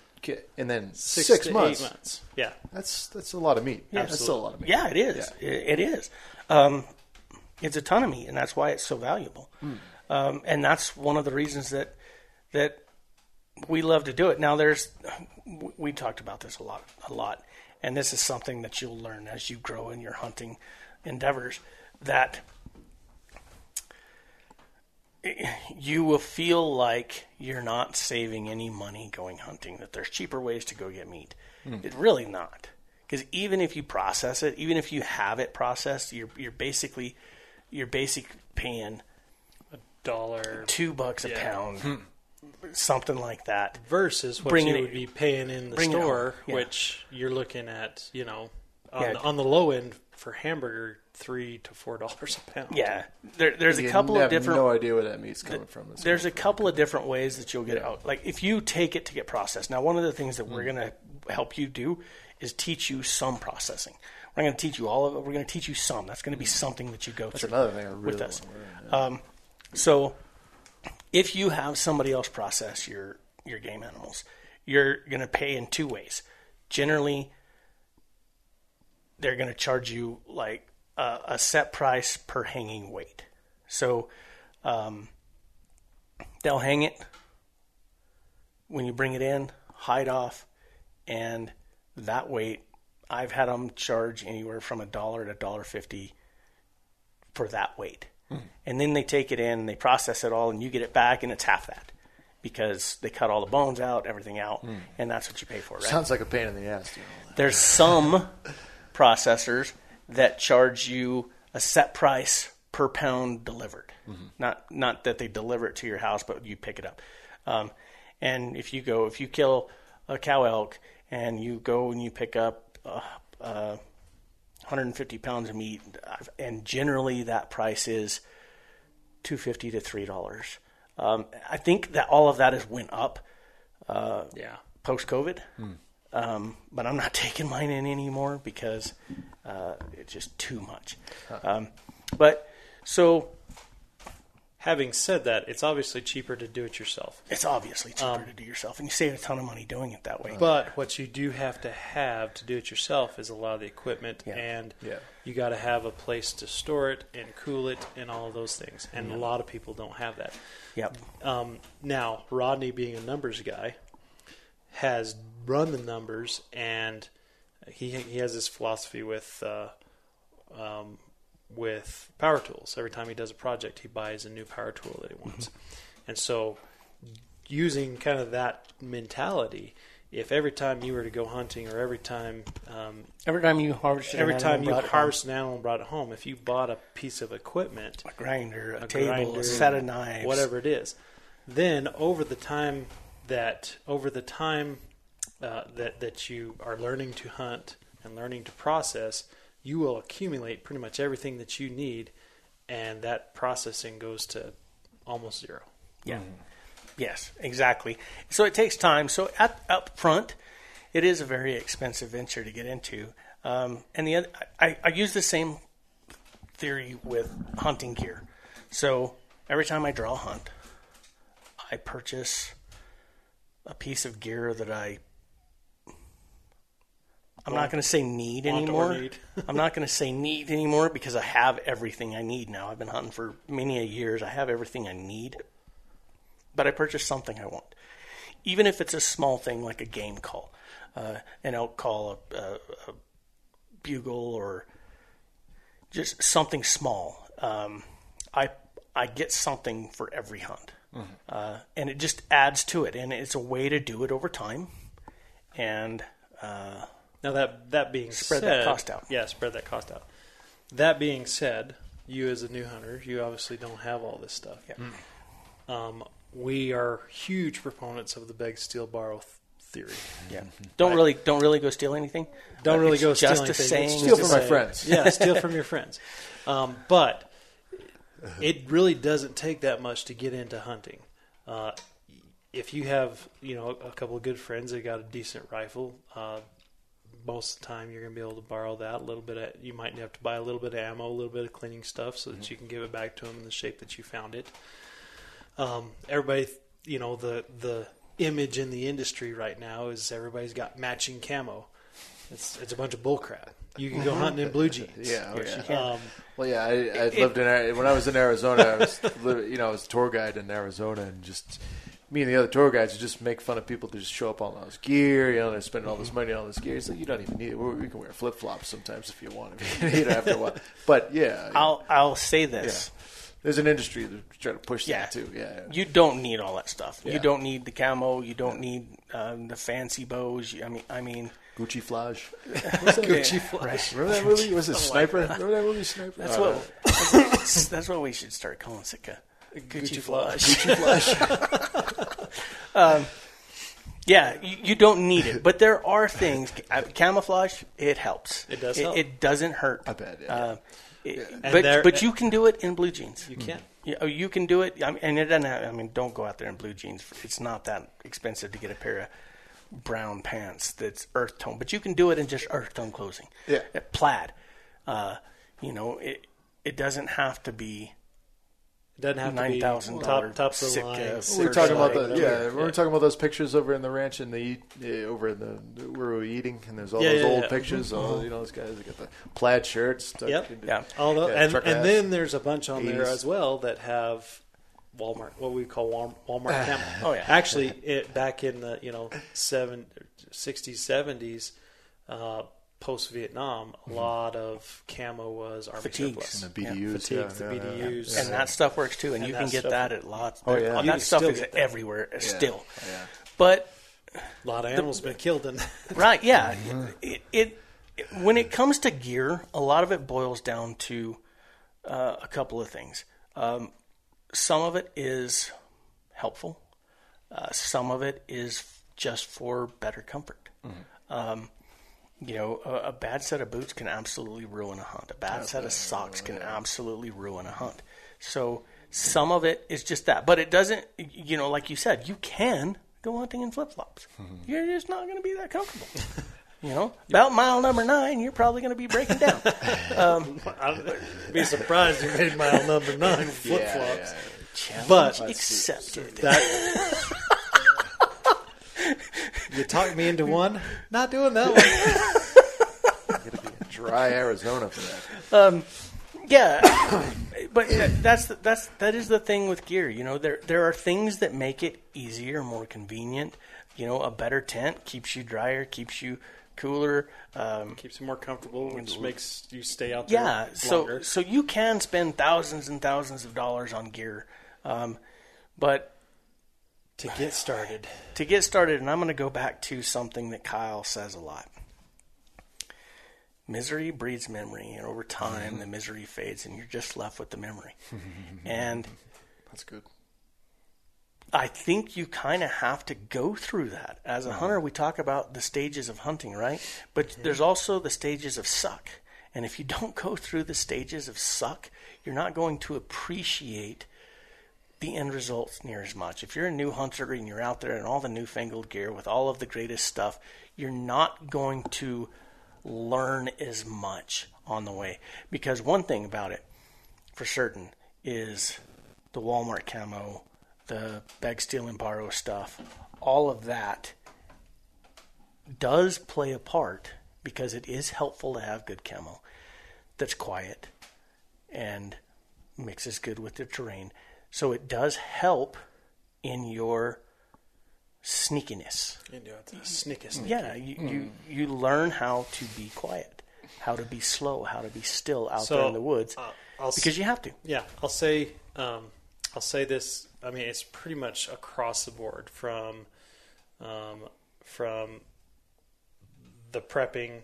E: and then
D: six,
E: six,
D: to
E: months.
D: eight months yeah
E: That's that's a lot of meat.
C: Yeah,
E: that's still a lot of meat.
C: Yeah, it is. It, it is. Um, it's a ton of meat, and that's why it's so valuable. Um, and that's one of the reasons that that we love to do it. Now, there's we talked about this a lot, a lot, and this is something that you'll learn as you grow in your hunting endeavors. That you will feel like you're not saving any money going hunting. That there's cheaper ways to go get meat. Hmm. It's really not. Because even if you process it, even if you have it processed, you're you're basically you're basic paying a
D: dollar
C: two bucks a
D: Yeah.
C: pound, hmm. something like that.
D: versus what
C: Bringing
D: you
C: it-
D: would be paying in the
C: bring it home,
D: store,
C: yeah.
D: which you're looking at you know on,
C: Yeah.
D: the, on the low end for hamburger three to four dollars a pound.
C: Yeah, there, there's a couple
E: have
C: of different.
E: No idea where that meat's coming from. It's
C: there's a couple of different ways that you'll get it out. Like if you take it to get processed. Now, one of the things that
E: Mm.
C: we're going to help you do is teach you some processing. We're not going to teach you all of it. We're going to teach you some. That's going to be something that you go
E: Mm. That's
C: through.
E: another thing I really
C: with us.
E: to learn.
C: Um, so, if you have somebody else process your your game animals, you're going to pay in two ways. Generally, they're going to charge you like a, a set price per hanging weight. So um, they'll hang it when you bring it in, hide off, and that weight. I've had them charge anywhere from a dollar to a dollar fifty for that weight, and then they take it in, and they process it all, and you get it back, and it's half that because they cut all the bones out, everything out, and that's what you pay for, right?
E: Sounds like a pain in the ass.
C: There's some processors that charge you a set price per pound delivered. Not not that they deliver it to your house, but you pick it up. Um, and if you go, if you kill a cow elk and you go and you pick up uh, uh, 150 pounds of meat, and generally that price is 250 to three dollars. Um, I think that all of that has went up
D: Yeah.
C: post COVID. Um, but I'm not *laughs* taking mine in anymore because uh, it's just too much. Um, but so
D: Having said that, it's obviously cheaper to do it yourself.
C: it's obviously cheaper to do yourself, and you save a ton of money doing it that way.
D: But what you do have to have to do it yourself is a lot of the equipment,
C: Yeah.
D: and
E: Yeah.
D: you got to have a place to store it and cool it and all of those things. And a lot of people don't have that.
C: yep.
D: Um, now, Rodney, being a numbers guy, has run the numbers, and he he has this philosophy with uh, um, with power tools. Every time he does a project, he buys a new power tool that he wants, and so using kind of that mentality. If every time you were to go hunting, or every time um,
C: Every time you harvest,
D: every time you harvest an animal and brought it home, if you bought a piece of equipment,
C: a grinder, a,
D: a
C: table,
D: grinder,
C: a set of knives,
D: whatever it is. Then over the time that over the time uh, that that you are learning to hunt and learning to process, you will accumulate pretty much everything that you need, and that processing goes to almost zero.
C: Yeah. Yes, exactly. So it takes time. So at up front, it is a very expensive venture to get into. Um, and the other, I, I use the same theory with hunting gear. So every time I draw a hunt, I purchase a piece of gear that I. *laughs* I'm not going to say need anymore.
D: need.
C: I'm not going to say need anymore because I have everything I need now. I've been hunting for many a years. I have everything I need but I purchase something I want, even if it's a small thing like a game call, uh, an elk call, a, a, a bugle, or just something small. Um, I I get something for every hunt, uh, and it just adds to it, and it's a way to do it over time, and uh,
D: Now that that being
C: Spread
D: said,
C: that cost out.
D: Yeah, spread that cost out. That being said, you as a new hunter, you obviously don't have all this stuff.
C: Yeah.
D: Um, we are huge proponents of the beg, steal, borrow th- theory.
C: yeah, don't really don't really go steal anything.
D: Don't really go steal anything.
C: saying.
D: It's
E: Steal
D: just
E: from
D: a
E: my friends. *laughs*
D: Yeah, steal from your friends. Um, but it really doesn't take that much to get into hunting. Uh, if you have, you know, a couple of good friends that got a decent rifle, uh, most of the time you're going to be able to borrow that a little bit. Of, you might have to buy a little bit of ammo, a little bit of cleaning stuff, so that you can give it back to them in the shape that you found it. Um, everybody, you know, the the image in the industry right now is everybody's got matching camo. It's it's a bunch of bullcrap. You can go hunting in blue jeans. *laughs*
E: Yeah, oh, yeah.
D: Um,
E: Well, yeah, I, I lived in when I was in Arizona. I was, you know, I was a tour guide in Arizona, and just me and the other tour guides would just make fun of people to just show up on all this gear. You know, they're spending all this money on all this gear. It's like you don't even need it. We can wear flip flops sometimes if you want. *laughs* you know, after a while. But yeah,
C: I'll I'll say this.
E: there's an industry that's trying to push
C: Yeah.
E: that too. Yeah,
C: You don't need all that stuff.
E: Yeah.
C: You don't need the camo. You don't need um, the fancy bows. I mean, I mean,
E: Gucci Flash. *laughs*
D: Gucci flash.
E: Remember that movie? Was it *laughs* Sniper? Remember that movie, Sniper?
C: that's what that's, that's what we should start calling Sitka. Gucci, flush.
E: Gucci Flash.
C: Yeah, you, you don't need it, but there are things. uh, Camouflage, it helps.
D: It does
C: It,
D: help.
C: it doesn't hurt.
E: I bet. Yeah.
C: Uh, it- but
D: there-
C: but you can do it in blue jeans.
D: You can.
C: You, oh, you can do it. I mean, and it doesn't. Have, I mean, don't go out there in blue jeans. It's not that expensive to get a pair of brown pants that's earth tone. But you can do it in just earth tone clothing.
E: Yeah.
C: Uh, plaid. Uh, you know, it it doesn't have to be
D: Doesn't have
C: $9,000
D: top top of the line.
C: Search
E: We're talking about the
C: whatever.
E: yeah, we were talking about those pictures over in the ranch and the eat, uh, over in the where we were eating, and there's all
D: Yeah,
E: those
D: yeah,
E: old
D: yeah.
E: pictures. All you know, those guys that got the plaid shirts. tucked
D: Yep.
E: into-
C: Yeah.
D: Although,
E: Yeah,
D: and and
E: hats.
D: then there's a bunch on there as well that have Walmart, what we call Walmart *sighs* camo.
C: Oh, yeah.
D: Actually, it back in the you know seven, 60s, 70s, uh, post Vietnam, a lot of camo was army
C: Fatigues.
D: surplus.
E: And the BDUs,
D: Fatigues,
E: yeah,
D: the
E: yeah, yeah.
D: BDUs,
C: and that stuff works too, and,
D: And
C: you can get
D: stuff-
C: that at lots.
E: Oh, yeah.
C: that stuff is
D: that.
C: everywhere still.
E: Yeah.
C: But
D: a lot of animals been killed in.
C: right, yeah, it, it, it when it comes to gear, a lot of it boils down to uh, a couple of things. Um, some of it is helpful. Uh, some of it is just for better comfort. Um, you know, a, a bad set of boots can absolutely ruin a hunt. A bad set of socks can absolutely ruin a hunt. So some of it is just that, but it doesn't. You know, like you said, you can go hunting in flip flops. Mm-hmm. You're just not going to be that comfortable. *laughs* You know, about mile number nine, you're probably going to be breaking down. *laughs*
D: Um, I'd be surprised you made mile number nine flip flops. *laughs*
E: yeah.
C: Challenge
D: But-
C: accepted.
D: That *laughs* you talked me into one. Not doing that one. *laughs*
E: Gotta be a dry Arizona for that.
C: Um, Yeah, *coughs* but that's the, that's that is the thing with gear. You know, there there are things that make it easier, more convenient. You know, a better tent keeps you drier, keeps you cooler. Um,
D: Keeps you more comfortable, which makes you stay out there
C: yeah, so
D: longer.
C: so you can spend thousands and thousands of dollars on gear, um, but
D: to get started.
C: to get started, and I'm going to go back to something that Kyle says a lot. Misery breeds memory, and over time, the misery fades, and you're just left with the memory. *laughs* and
E: That's good.
C: I think you kind of have to go through that. As a uh-huh. hunter, we talk about the stages of hunting, right? But mm-hmm. there's also the stages of suck. And if you don't go through the stages of suck, you're not going to appreciate the end results near as much. If you're a new hunter and you're out there in all the newfangled gear with all of the greatest stuff, you're not going to learn as much on the way. Because one thing about it, for certain, is the Walmart camo, the beg, steal, and borrow stuff, all of that does play a part because it is helpful to have good camo that's quiet and mixes good with the terrain. So it does help in your sneakiness.
D: Snick it, snick
C: Yeah, you, you you learn how to be quiet, how to be slow, how to be still out
D: So,
C: there in the woods
D: uh, I'll s-
C: because you have to.
D: Yeah, I'll say um, I'll say this. I mean, it's pretty much across the board from um, from the prepping,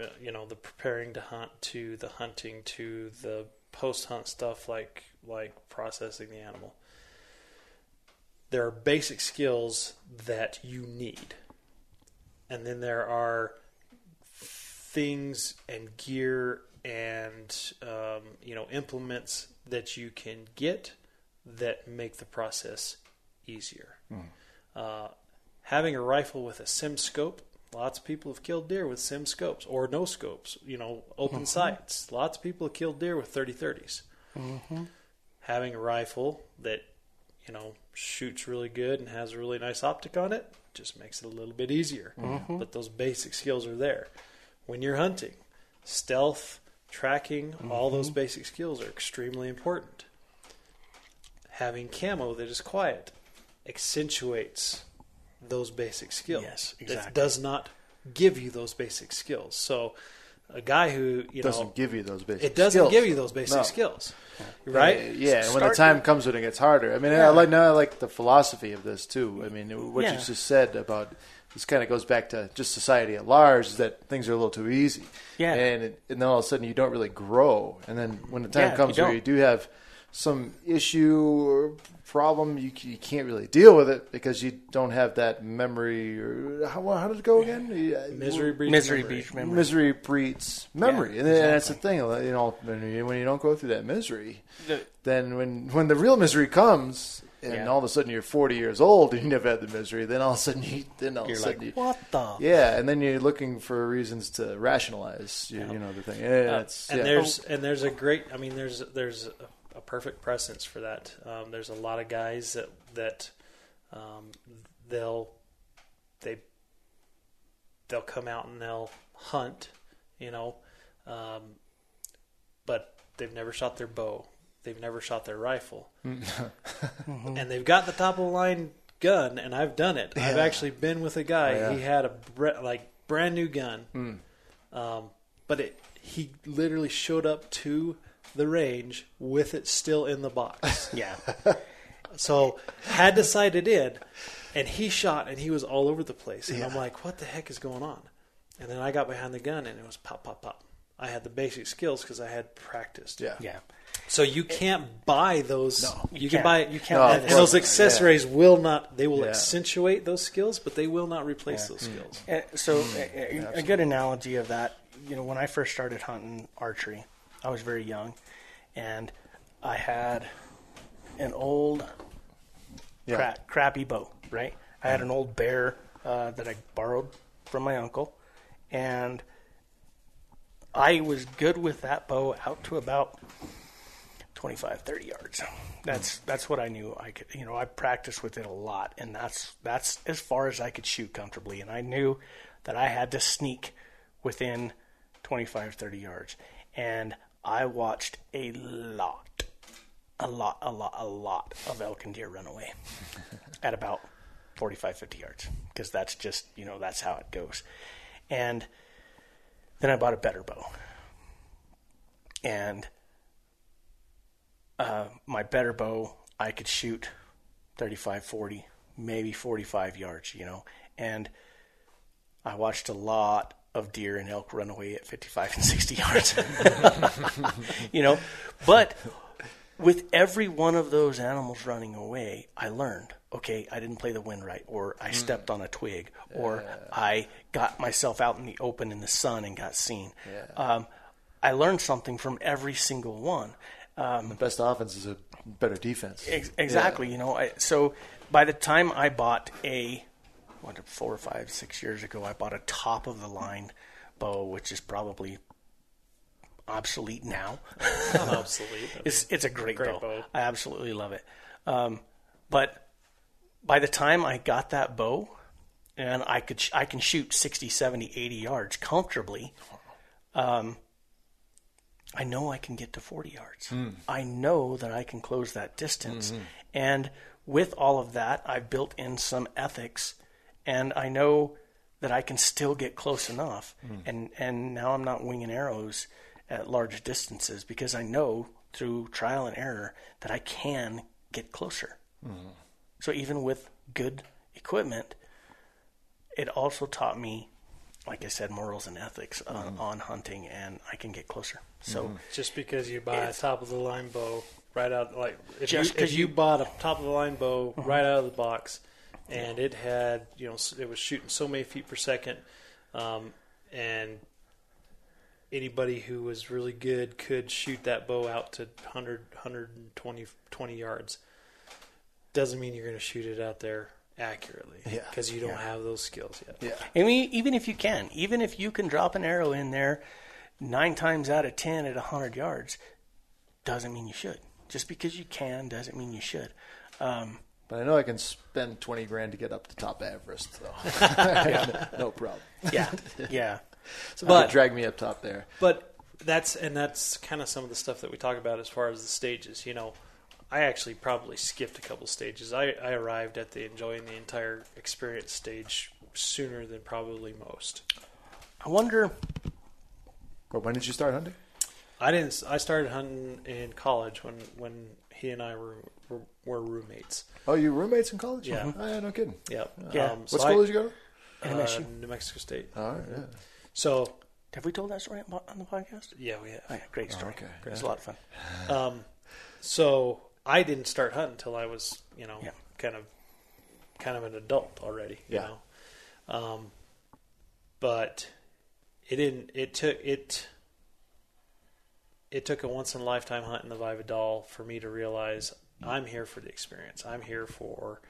D: uh, you know, the preparing to hunt to the hunting to the post hunt stuff like like processing the animal. There are basic skills that you need, and then there are things and gear and um, you know implements that you can get that make the process easier. Uh, having a rifle with a sim scope, lots of people have killed deer with sim scopes or no scopes. You know, open sights. Lots of people have killed deer with 30-30s. Having a rifle that you know shoots really good and has a really nice optic on it just makes it a little bit easier. Mm-hmm. But those basic skills are there. When you're hunting, stealth, tracking, all those mm-hmm. basic skills are extremely important. Having camo that is quiet accentuates those basic skills.
C: Yes,
D: It
C: exactly.
D: does not give you those basic skills. So a guy who you
E: doesn't
D: know
E: give you those basic.
D: it doesn't
E: skills.
D: give you those basic
E: No.
D: skills, right?
E: Yeah, and when the time comes when it gets harder. I mean, I like now I like the philosophy of this too. I mean, what
C: Yeah.
E: you just said about this kind of goes back to just society at large is that things are a little too easy.
C: Yeah.
E: and it, and then all of a sudden you don't really grow, and then when the time
C: Yeah,
E: comes
C: you
E: where you do have some issue or problem, you you can't really deal with it because you don't have that memory. Or how how did it go again? Yeah,
D: Misery breeds
C: Misery
D: memory.
C: beach memory.
E: Misery breeds memory,
C: Yeah,
E: and then that's the thing. You know, when you, when you don't go through that misery,
C: The-
E: then when when the real misery comes, and
C: Yeah.
E: all of a sudden you're 40 years old and you never had the misery, then all of a sudden you then all
C: You're
E: of a sudden
C: like,
E: you,
C: what the?
E: yeah, and then you're looking for reasons to rationalize, you, you know, the thing. Uh, yeah, it's,
D: and
E: yeah.
D: there's and there's a great. I mean, there's there's a, perfect precedence for that. Um, there's a lot of guys that that um, they'll they they'll come out and they'll hunt, you know, um, but they've never shot their bow. They've never shot their rifle, *laughs* and they've got the top of the line gun. And I've done it. I've actually been with a guy.
E: Oh, yeah.
D: He had a bre- like brand new gun, um, but it he literally showed up to the range with it still in the box. *laughs*
C: Yeah.
D: So had to sight it in, and he shot, and he was all over the place. And I'm like, "What the heck is going on?" And then I got behind the gun, and it was pop, pop, pop. I had the basic skills because I had practiced.
E: Yeah.
C: Yeah.
D: So you can't buy those.
E: No,
D: you,
C: you
D: can
C: can't.
D: buy.
C: You can't
E: No,
C: buy
D: and, and those
E: course.
D: accessories will not. They will
E: Yeah.
D: accentuate those skills, but they will not replace those mm. skills.
C: Uh, So a, a- a good analogy of that, you know, when I first started hunting archery, I was very young, and I had an old
E: Yeah.
C: cra- crappy bow. Right, I had an old bear uh, that I borrowed from my uncle, and I was good with that bow out to about 25, 30 yards. That's that's what I knew I could. You know, I practiced with it a lot, and that's that's as far as I could shoot comfortably. And I knew that I had to sneak within 25, 30 yards. And I watched a lot, a lot, a lot, a lot of elk and deer run away *laughs* at about 45, 50 yards because that's just you know that's how it goes. And then I bought a better bow, and uh, my better bow, I could shoot 35, 40, maybe 45 yards, you know. And I watched a lot of deer and elk run away at 55 and 60 yards. *laughs* you know, but with every one of those animals running away, I learned, okay, I didn't play the wind right, or I stepped on a twig, or I got myself out in the open in the sun and got seen. Um, I learned something from every single one.
E: The best offense is a better defense.
C: Ex- exactly. You know, I, so by the time I bought a what four or five six years ago, I bought a top of the line bow, which is probably obsolete now.
D: Obsolete. *laughs*
C: It's it's a great,
D: Great
C: bow.
D: bow.
C: I absolutely love it. Um, but by the time I got that bow, and I could sh- I can shoot 60, 70, 80 yards comfortably. Um, I know I can get to 40 yards. I know that I can close that distance. And with all of that, I've built in some ethics and I know that I can still get close enough. Hmm. And and now I'm not winging arrows at large distances because I know through trial and error that I can get closer. Hmm. So even with good equipment, it also taught me, like I said, morals and ethics on, on hunting, and I can get closer. So
D: Just because you buy a top of the line bow right out, like if,
C: Just
D: you,
C: 'cause
D: if you
C: you- Uh-huh.
D: bought a top of the line bow uh-huh. right out of the box, and it had you know it was shooting so many feet per second, um, and anybody who was really good could shoot that bow out to 100, 120 20 yards. Doesn't mean you're going to shoot it out there accurately
E: Yeah.
D: because you don't
C: Yeah.
D: have those skills yet.
E: Yeah.
C: I mean, even if you can, even if you can drop an arrow in there nine times out of ten at hundred yards, doesn't mean you should. Just because you can doesn't mean you should. Um,
E: But I know I can spend twenty grand to get up to top Everest, though. *laughs* *laughs* no problem.
C: yeah, yeah, *laughs*
E: Somebody
D: But-
E: drag me up top there.
D: But that's and that's kind of some of the stuff that we talk about as far as the stages. You know, I actually probably skipped a couple stages. I, I arrived at the enjoying the entire experience stage sooner than probably most.
C: I wonder.
E: But when did you start hunting?
D: I didn't. I started hunting in college when when he and I were were, were roommates.
E: Oh, you roommates in college?
D: Yeah.
E: Oh, yeah, no kidding.
D: Yep.
C: Yeah.
D: Um,
E: What
D: so
E: school
D: I-
E: did you go to?
D: uh,
C: NMSU.
D: New Mexico State.
E: All right, yeah.
D: So
C: Have we told that story on on the podcast?
D: yeah, we have.
C: Oh, yeah, great story.
E: okay.
C: It was a lot of fun.
D: Um, so I didn't start hunting until I was, you know,
C: Yeah.
D: kind of, kind of an adult already. You
E: Yeah.
D: know, um, but it didn't. It took it. It took a once in a lifetime hunt in the Valle Vidal for me to realize I'm here for the experience. I'm here for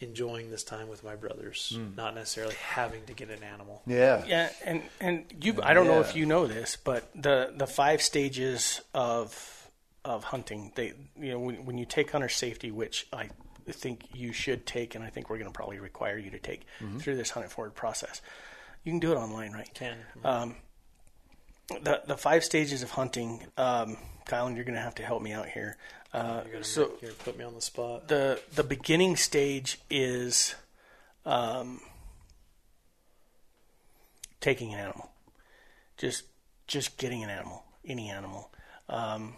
D: enjoying this time with my brothers, not necessarily having to get an animal.
E: Yeah.
C: Yeah, and and you I don't know if you know this, but the the five stages of of hunting. They, you know, when, when you take hunter safety, which I think you should take, and I think we're going to probably require you to take through this hunt it forward process. You can do it online, right?
D: Can
C: Um, the the five stages of hunting, um, Kylan, you're going to have to help me out here. Uh,
D: you're gonna
C: so
D: you're put me on the spot.
C: the the beginning stage is um, taking an animal, just just getting an animal, any animal. Um,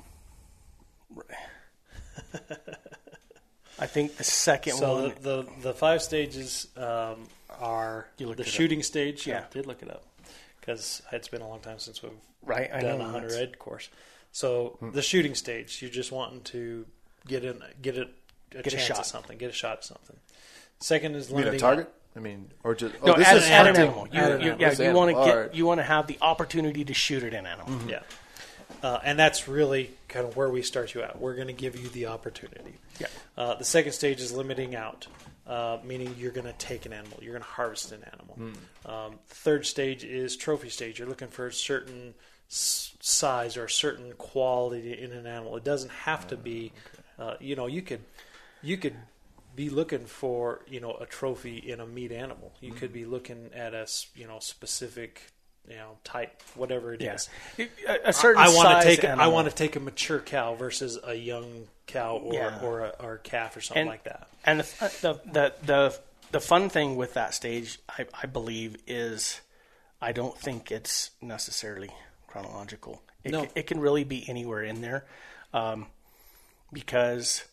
C: I think the second
D: So
C: one.
D: the, the the five stages um, are
C: You
D: the
C: it up.
D: shooting stage.
C: Yeah.
D: I did look it up because it's been a long time since we've
C: Right, I
D: done
C: know,
D: a hunter ed course. So the shooting stage, you're just wanting to get in, get a, a
C: Get a
D: chance
C: shot.
D: at something, get a shot at something. Second is
E: You mean a target? I mean, or just oh,
C: no,
E: this
C: add,
E: is
C: add an animal. You,
D: Add an
C: you-
D: animal.
C: yeah, you want to get
E: right.
C: you want to have the opportunity to shoot at an animal.
D: Yeah. Uh, and that's really kind of where we start you out. We're going to give you the opportunity.
C: Yeah.
D: Uh, the second stage is limiting out, uh, meaning you're going to take an animal, you're going to harvest an animal. Um, third stage is trophy stage. You're looking for a certain s- size or a certain quality in an animal. It doesn't have to be, uh, you know, you could, you could be looking for, you know, a trophy in a meat animal. You could be looking at a you know, specific, you know, type, whatever it is.
C: Yeah. A, a certain
D: I want to take I want to take a mature cow versus a young cow or
C: Yeah.
D: or, a, or a calf or something
C: And-
D: like that.
C: And the the the the, the fun thing with that stage, I, I believe, is I don't think it's necessarily chronological. It,
D: No.
C: can, it can really be anywhere in there, um, because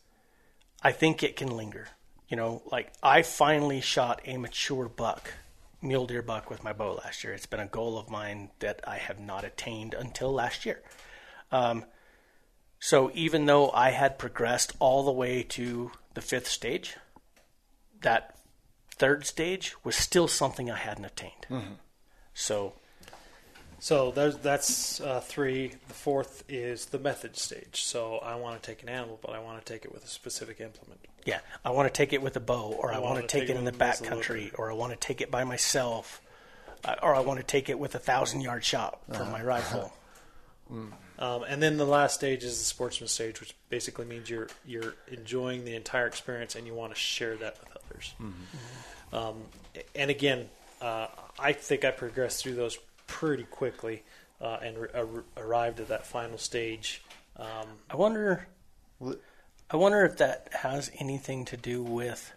C: I think it can linger. You know, like I finally shot a mature buck, mule deer buck, with my bow last year. It's been a goal of mine that I have not attained until last year. Um, so even though I had progressed all the way to the fifth stage, that third stage was still something I hadn't attained. So
D: So there's, that's uh, three. The fourth is the method stage. So I want to take an animal, but I want to take it with a specific implement.
C: yeah, I want to take it with a bow, or I,
D: I
C: want
D: wanna
C: take,
D: take
C: it in the
D: with a
C: back country, or I want to take it by myself, uh, or I want to take it with a thousand yard shot from my rifle. *laughs*
D: Um, and then the last stage is the sportsman stage, which basically means you're you're enjoying the entire experience and you want to share that with others. Um, and again, uh, I think I progressed through those pretty quickly uh, and re- ar- arrived at that final stage. Um,
C: I wonder. I wonder if that has anything to do with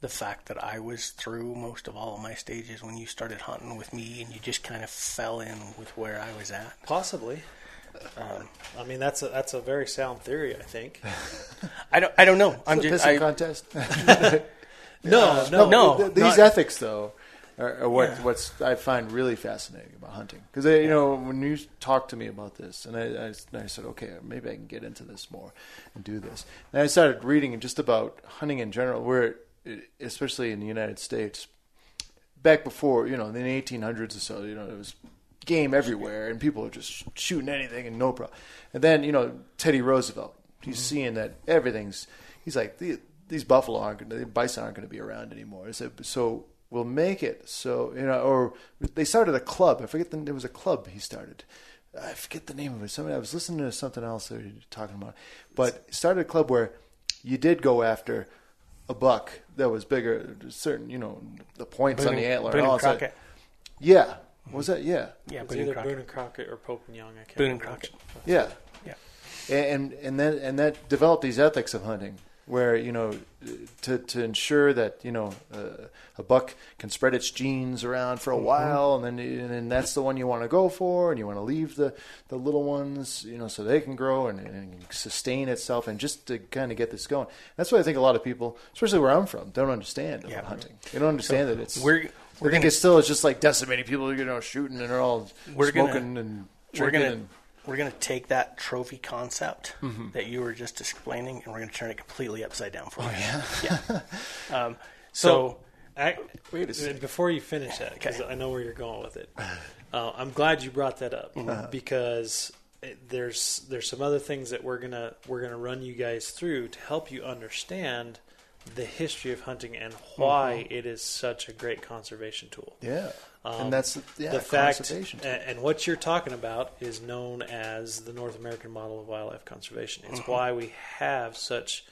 C: the fact that I was through most of all of my stages when you started hunting with me, and you just kind of fell in with where I was at.
D: Possibly. I mean, that's a that's a very sound theory. I think. *laughs*
C: I don't. I don't know. I'm
E: It's a
C: just.
E: pissing
C: I,
E: contest. *laughs* *laughs*
D: No, no,
C: no,
E: th- these
C: not-
E: ethics though are, are what
C: Yeah.
E: what's I find really fascinating about hunting because uh, you know when you talked to me about this and I, I, I said okay maybe I can get into this more and do this and I started reading just about hunting in general where especially in the United States back before you know in the 1800s or so you know it was game everywhere and people were just shooting anything and no problem and then you know Teddy Roosevelt he's mm-hmm. seeing that everything's he's like "The- these buffalo aren't going to, the bison aren't going to be around anymore. So, so we'll make it so you know. Or they started a club. I forget the there was a club he started. I forget the name of it. Somebody I was listening to something else they were talking about, but started a club where you did go after a buck that was bigger, certain you know the points
C: Boone
E: on the antler.
C: Boone
E: and all
C: and
E: that. Yeah, was that yeah,
C: Yeah,
D: It's
C: Boone
D: either
C: Crockett.
D: Boone and Crockett or Pope and Young. I can't
C: Boone and Crockett.
D: which.
E: yeah.
C: Yeah.
E: and and then and that developed these ethics of hunting where you know to to ensure that you know uh, a buck can spread its genes around for a while and then and then that's the one you want to go for and you want to leave the the little ones you know so they can grow and, and sustain itself and just to kind of get this going. That's what I think a lot of people especially where I'm from don't understand about
C: Yeah.
E: hunting. They don't understand that it's
C: We're we're gonna
E: it's still it's just like decimating people you know shooting and they're all
C: We're gonna-
E: smoking and
C: we're
E: drinking
C: gonna
E: and
C: we're gonna take that trophy concept that you were just explaining, and we're gonna turn it completely upside down for you. yeah. *laughs* Um, so,
D: I,
E: Wait a second.
D: Before you finish that, because
C: Okay.
D: I know where you're going with it, *laughs* uh, I'm glad you brought that up
C: Mm-hmm.
D: because it, there's there's some other things that we're gonna we're gonna run you guys through to help you understand the history of hunting and why
C: Mm-hmm.
D: it is such a great conservation tool.
E: yeah
D: Um,
E: and that's yeah,
D: the fact,
E: conservation.
D: and, what you're talking about is known as the North American model of wildlife conservation. It's
E: Mm-hmm.
D: why we have such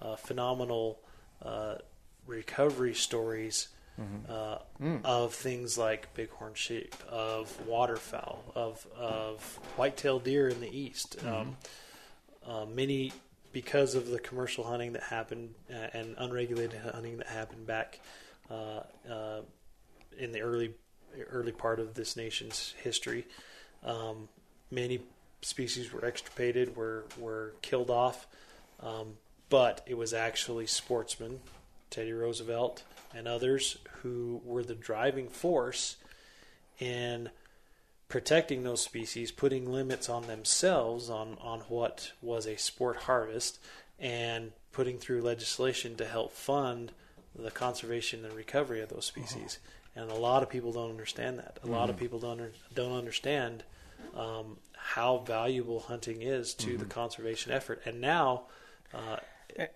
D: uh, phenomenal uh, recovery stories
E: Mm-hmm.
D: uh,
E: Mm.
D: of things like bighorn sheep, of waterfowl, of of white-tailed deer in the east.
E: Mm-hmm.
D: Um, uh, many because of the commercial hunting that happened uh, and unregulated hunting that happened back uh, uh, in the early early part of this nation's history. Um, many species were extirpated, were were killed off, um, but it was actually sportsmen, Teddy Roosevelt and others, who were the driving force in protecting those species, putting limits on themselves on, on what was a sport harvest, and putting through legislation to help fund the conservation and recovery of those species. And a lot of people don't understand that. A lot of people don't don't understand um, how valuable hunting is to the conservation effort. And now, uh,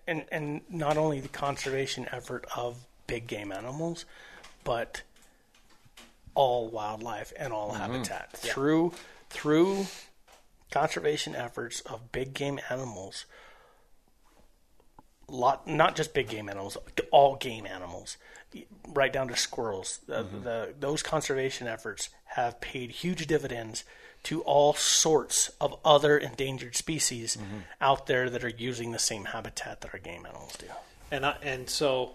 C: and and not only the conservation effort of big game animals, but all wildlife and all habitat through through conservation efforts of big game animals. Lot not just big game animals, all game animals, right down to squirrels. The, the, those conservation efforts have paid huge dividends to all sorts of other endangered species out there that are using the same habitat that our game animals do.
D: and I, and so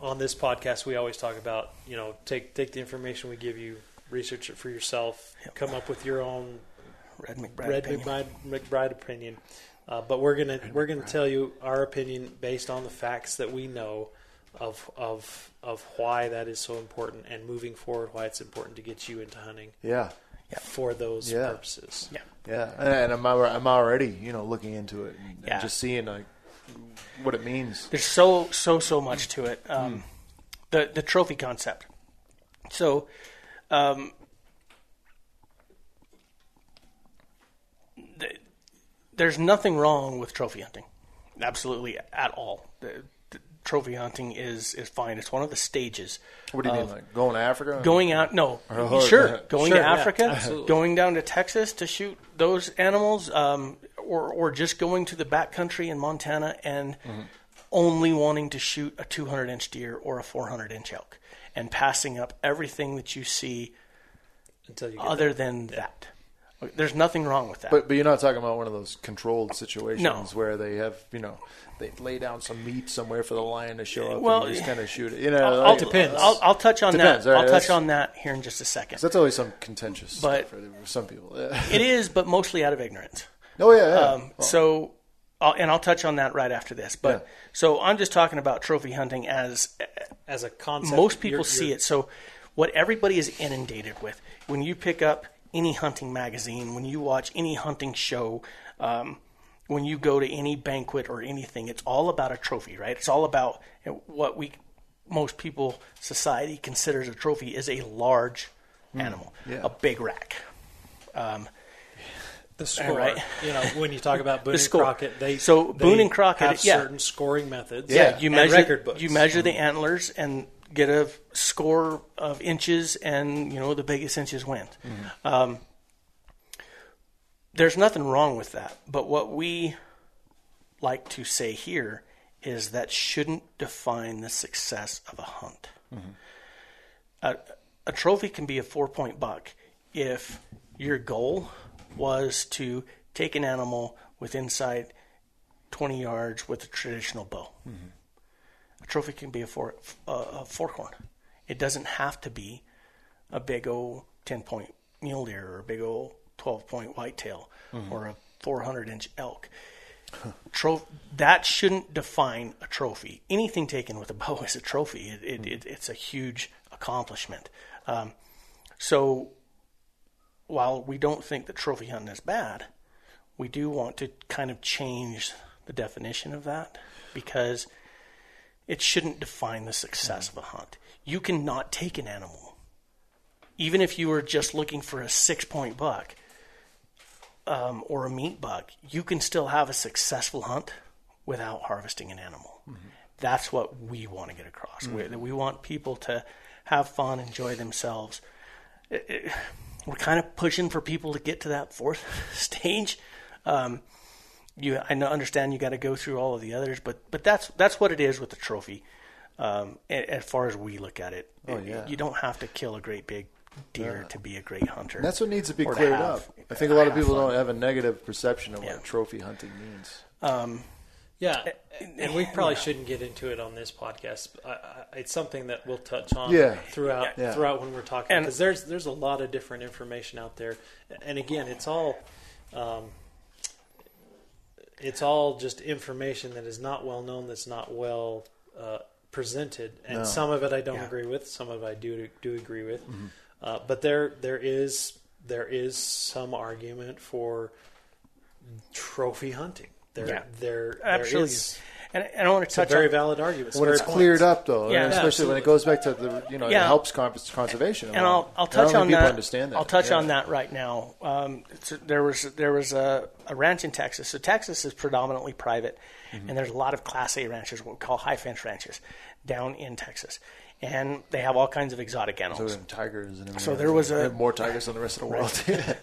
D: on this podcast we always talk about you know take take the information we give you research it for yourself come up with your own
C: Red McBride.
D: red
C: opinion.
D: McBride, McBride opinion uh, but we're gonna we're gonna tell you our opinion based on the facts that we know of of of why that is so important and moving forward why it's important to get you into hunting
E: yeah,
D: for those
E: Yeah.
D: purposes
C: Yeah.
E: yeah, and, and I'm I'm already you know looking into it and, and
C: Yeah.
E: just seeing like what it means.
C: There's so so so much to it. Um, The the trophy concept. So, um, th- there's nothing wrong with trophy hunting, absolutely at all. The, the trophy hunting is is fine. It's one of the stages.
E: What do you mean, like going to Africa?
C: Going out, no, *laughs*
E: Oh,
C: sure. *laughs* Going
D: Sure,
C: to
D: yeah,
C: Africa,
D: absolutely.
C: going down to Texas to shoot those animals, um, or or just going to the backcountry in Montana and
E: Mm-hmm.
C: only wanting to shoot a 200 inch deer or a 400 inch elk, and passing up everything that you see
D: until you get
C: other than that. There's nothing wrong with that.
E: But but you're not talking about one of those controlled situations
C: No.
E: where they have you know they lay down some meat somewhere for the lion to show up
C: Well,
E: and you just kind of shoot it. You know,
C: I'll,
E: like-
C: I'll, I'll, I'll touch on
E: Depends,
C: that.
E: all right,
C: I'll touch on that here in just a second.
E: that's always some contentious
C: But-
E: stuff for some people.
C: It is, but mostly out of ignorance. *laughs*
E: oh yeah, yeah.
C: Um, so, I'll, and I'll touch on that right after this. But
E: Yeah.
C: so I'm just talking about trophy hunting as
D: as a concept
C: most people
D: you're-
C: see
D: you're-
C: it. So, what everybody is inundated with when you pick up any hunting magazine, when you watch any hunting show, um, when you go to any banquet or anything, it's all about a trophy, right? It's all about what we most people society considers a trophy is a large hmm. animal,
E: yeah.
C: a big rack.
D: Um, the score,
C: right.
D: you know, when you talk about *laughs* Boone and. Crockett, they
C: So
D: they
C: Boone and Crockett,
D: have
C: yeah.
D: certain scoring methods.
C: Yeah, you measure
D: record books.
C: you measure the mm-hmm. antlers and get a score of inches, and you know the biggest inches wins. Mm-hmm. Um, there's nothing wrong with that, but what we like to say here is that shouldn't define the success of a hunt. Mm-hmm. A, a trophy can be a four point buck if your goal was to take an animal with inside 20 yards with a traditional bow. Mm-hmm. A trophy can be a, four, a, a forkhorn. It doesn't have to be a big old 10 point mule deer or a big old 12 point whitetail or a 400 inch elk. Tro- that shouldn't define a trophy. Anything taken with a bow *laughs* is a trophy. It, it, it, it's a huge accomplishment. Um, so while we don't think that trophy hunting is bad, we do want to kind of change the definition of that because it shouldn't define the success of a hunt. You cannot take an animal, even if you were just looking for a six point buck um, or a meat buck, you can still have a successful hunt without harvesting an animal. That's what we want to get across. We, we want people to have fun, enjoy themselves. It- it- we're kind of pushing for people to get to that fourth *laughs* stage. Um, you, I understand you got to go through all of the others, but but that's that's what it is with the trophy. Um, as far as we look at it,
E: Oh,
C: It-
E: yeah.
C: you don't have to kill a great big deer to be a great hunter.
E: That's what needs to be
C: Or to
E: cleared
C: have-
E: up. I think a lot of people
C: fun.
E: don't have a negative perception of
C: Yeah.
E: what trophy hunting means.
C: Um,
D: Yeah, and we probably shouldn't get into it on this podcast. I, I, it's something that we'll touch on
E: Yeah.
D: throughout
E: Yeah.
D: throughout when we're talking because there's there's a lot of different information out there, and again, it's all um, it's all just information that is not well known, that's not well uh, presented, and
E: No.
D: some of it I don't
C: Yeah.
D: agree with, some of it I do do agree with,
E: Mm-hmm.
D: uh, but there there is there is some argument for trophy hunting. There
C: Yeah.
D: there there
C: Absolutely.
D: is-
C: and, and I want to
D: it's a
C: touch
D: very
C: on
D: valid argument.
E: When it's
D: Fair
E: cleared
D: points.
E: up, though,
C: Yeah.
E: and
C: Yeah,
E: especially when it goes back to the, you know,
C: Yeah.
E: it helps conservation.
C: and I'll I'll touch on that.
E: understand that.
C: I'll touch
E: Yeah.
C: on that right now. Um, it's- there was there was a, a ranch in Texas. So Texas is predominantly private,
E: Mm-hmm.
C: and there's a lot of Class A ranches, what we call high fence ranches, down in Texas, and they have all kinds of exotic animals.
E: and tigers and.
C: So there was
E: They
C: a-
E: have more tigers than the rest of the world.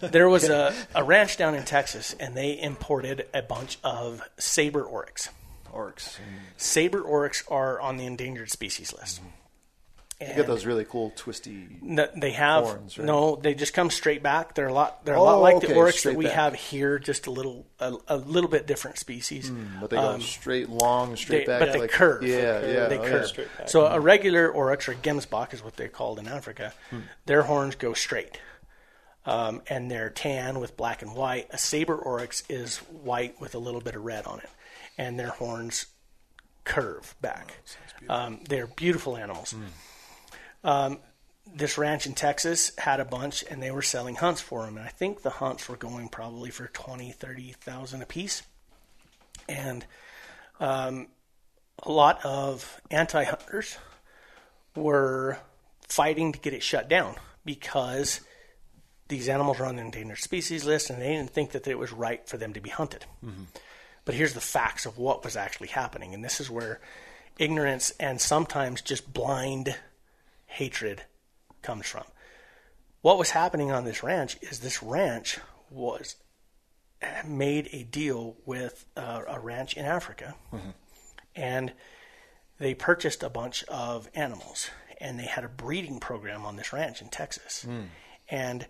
E: *laughs*
C: there was a, *laughs* a ranch down in Texas, and they imported a bunch of saber oryx.
E: Orcs.
C: Saber oryx are on the endangered species list.
E: You get those really cool twisty.
C: they have
E: horns, right?
C: no. They just come straight back. They're a lot. They're a
E: Oh,
C: lot like
E: okay,
C: the oryx that we
E: back.
C: have here, just a little a, a little bit different species.
E: But they go
C: Um,
E: straight, long, straight
C: they-
E: back.
C: but they
E: like,
C: curve.
E: Yeah, yeah.
C: they
E: oh,
C: curve.
E: yeah.
D: Straight back.
C: So a regular oryx or gemsbok is what they're called in Africa.
E: Hmm.
C: Their horns go straight, um, and they're tan with black and white. A saber oryx is white with a little bit of red on it, and their horns curve back. Um, they're beautiful animals.
E: Hmm.
C: Um, this ranch in Texas had a bunch, and they were selling hunts for them. And I think the hunts were going probably for twenty, thirty thousand a piece, and um, a lot of anti-hunters were fighting to get it shut down because these animals are on the endangered species list and they didn't think that it was right for them to be hunted. But here's the facts of what was actually happening, and this is where ignorance and sometimes just blind hatred comes from. What was happening on this ranch is this ranch was made a deal with uh, a ranch in Africa, and they purchased a bunch of animals, and they had a breeding program on this ranch in Texas, and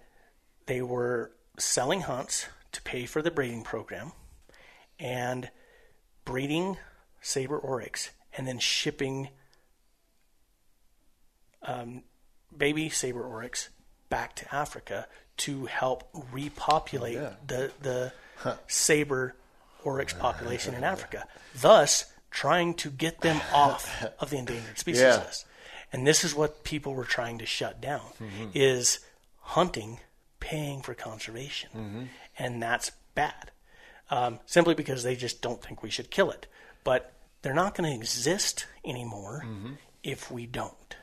C: they were selling hunts to pay for the breeding program, and breeding saber oryx, and then shipping um, baby saber oryx back to Africa to help repopulate
E: yeah.
C: the the saber oryx *laughs* population in Africa, thus trying to get them *laughs* off of the endangered species
E: Yeah.
C: list. And this is what people were trying to shut down:
E: Mm-hmm.
C: is hunting paying for conservation,
E: Mm-hmm.
C: and that's bad. Um, simply because they just don't think we should kill it, but they're not going to exist anymore
E: Mm-hmm.
C: if we don't.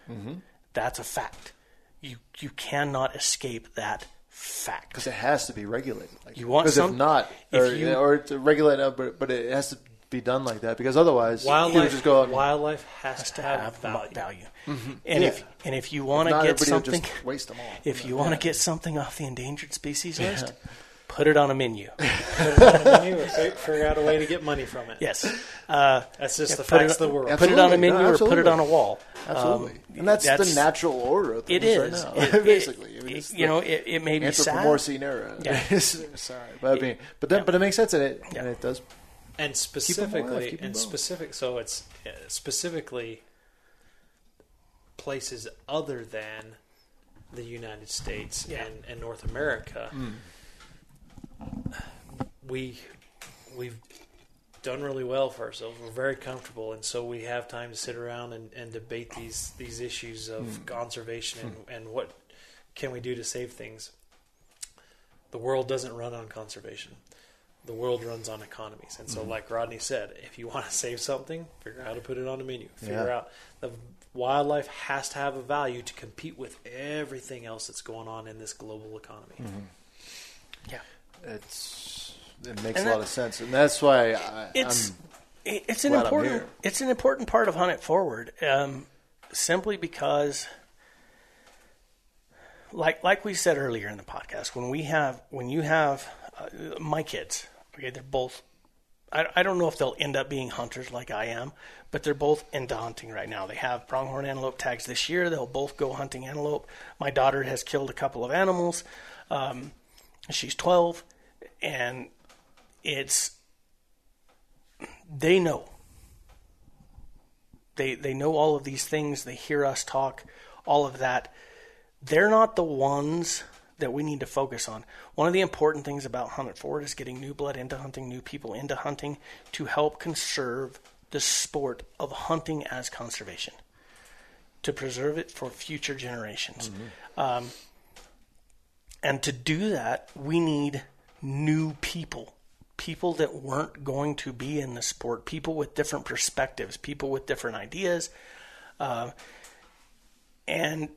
C: That's a fact. You you cannot escape that fact.
E: Because it has to be regulated. Like,
C: You want
E: because
C: some-
E: if not,
C: if
E: or,
C: you-
E: or to regulate, it, but but it has to be done like that because otherwise,
D: Wildlife,
E: just go out.
D: wildlife has,
C: Has
D: to have, value.
C: value. And
E: Yeah.
C: if and if you want to get something,
E: waste them all.
C: if you want to get something off the endangered species list, put it on a menu. *laughs*
D: Put it on a menu or figure out a way to get money from it.
C: Yes, uh,
D: That's just the
C: put it-
D: facts of the world.
C: put it on a menu
E: No,
C: or put it on a wall.
E: Absolutely,
C: Um,
E: and that's,
C: that's-
E: the natural order of things
C: is
E: right now.
C: It- *laughs* it-
E: basically. I mean,
C: it- you know, it, it may be sad.
E: Anthropomorphine era.
C: Yeah. *laughs*
E: Sorry, but I mean, but then, but it makes sense, and it and it does.
D: and
E: alive,
D: specifically,
E: keep 'em
D: and specific. So it's uh, specifically places other than the United States
C: Yeah.
D: and, and North America. We we've done really well for ourselves. We're very comfortable, and so we have time to sit around and, and debate these these issues of hmm. conservation and, hmm. and what can we do to save things. The world doesn't run on conservation. The world runs on economies, and so, hmm. like Rodney said, if you want to save something, figure out how to put it on a menu. Figure
E: Yeah.
D: out the wildlife has to have a value to compete with everything else that's going on in this global economy. Mm-hmm.
C: Yeah,
E: It's it makes
C: And
E: a lot
C: that-
E: of sense, and that's why I,
C: it's
E: I'm,
C: it's an important it's an important part of Hunt It Forward, um, simply because like like we said earlier in the podcast, when we have when you have uh, my kids, okay, they're both. I, I don't know if they'll end up being hunters like I am, but they're both into hunting right now. They have pronghorn antelope tags this year. They'll both go hunting antelope. My daughter has killed a couple of animals. Um, she's twelve, and it's they know. They they know all of these things. They hear us talk, all of that they're not the ones that we need to focus on. One of the important things about Hunt It Forward is getting new blood into hunting, new people into hunting to help conserve the sport of hunting as conservation, to preserve it for future generations. Um, and to do that, we need new people. People that weren't going to be in the sport, people with different perspectives, people with different ideas. Uh, and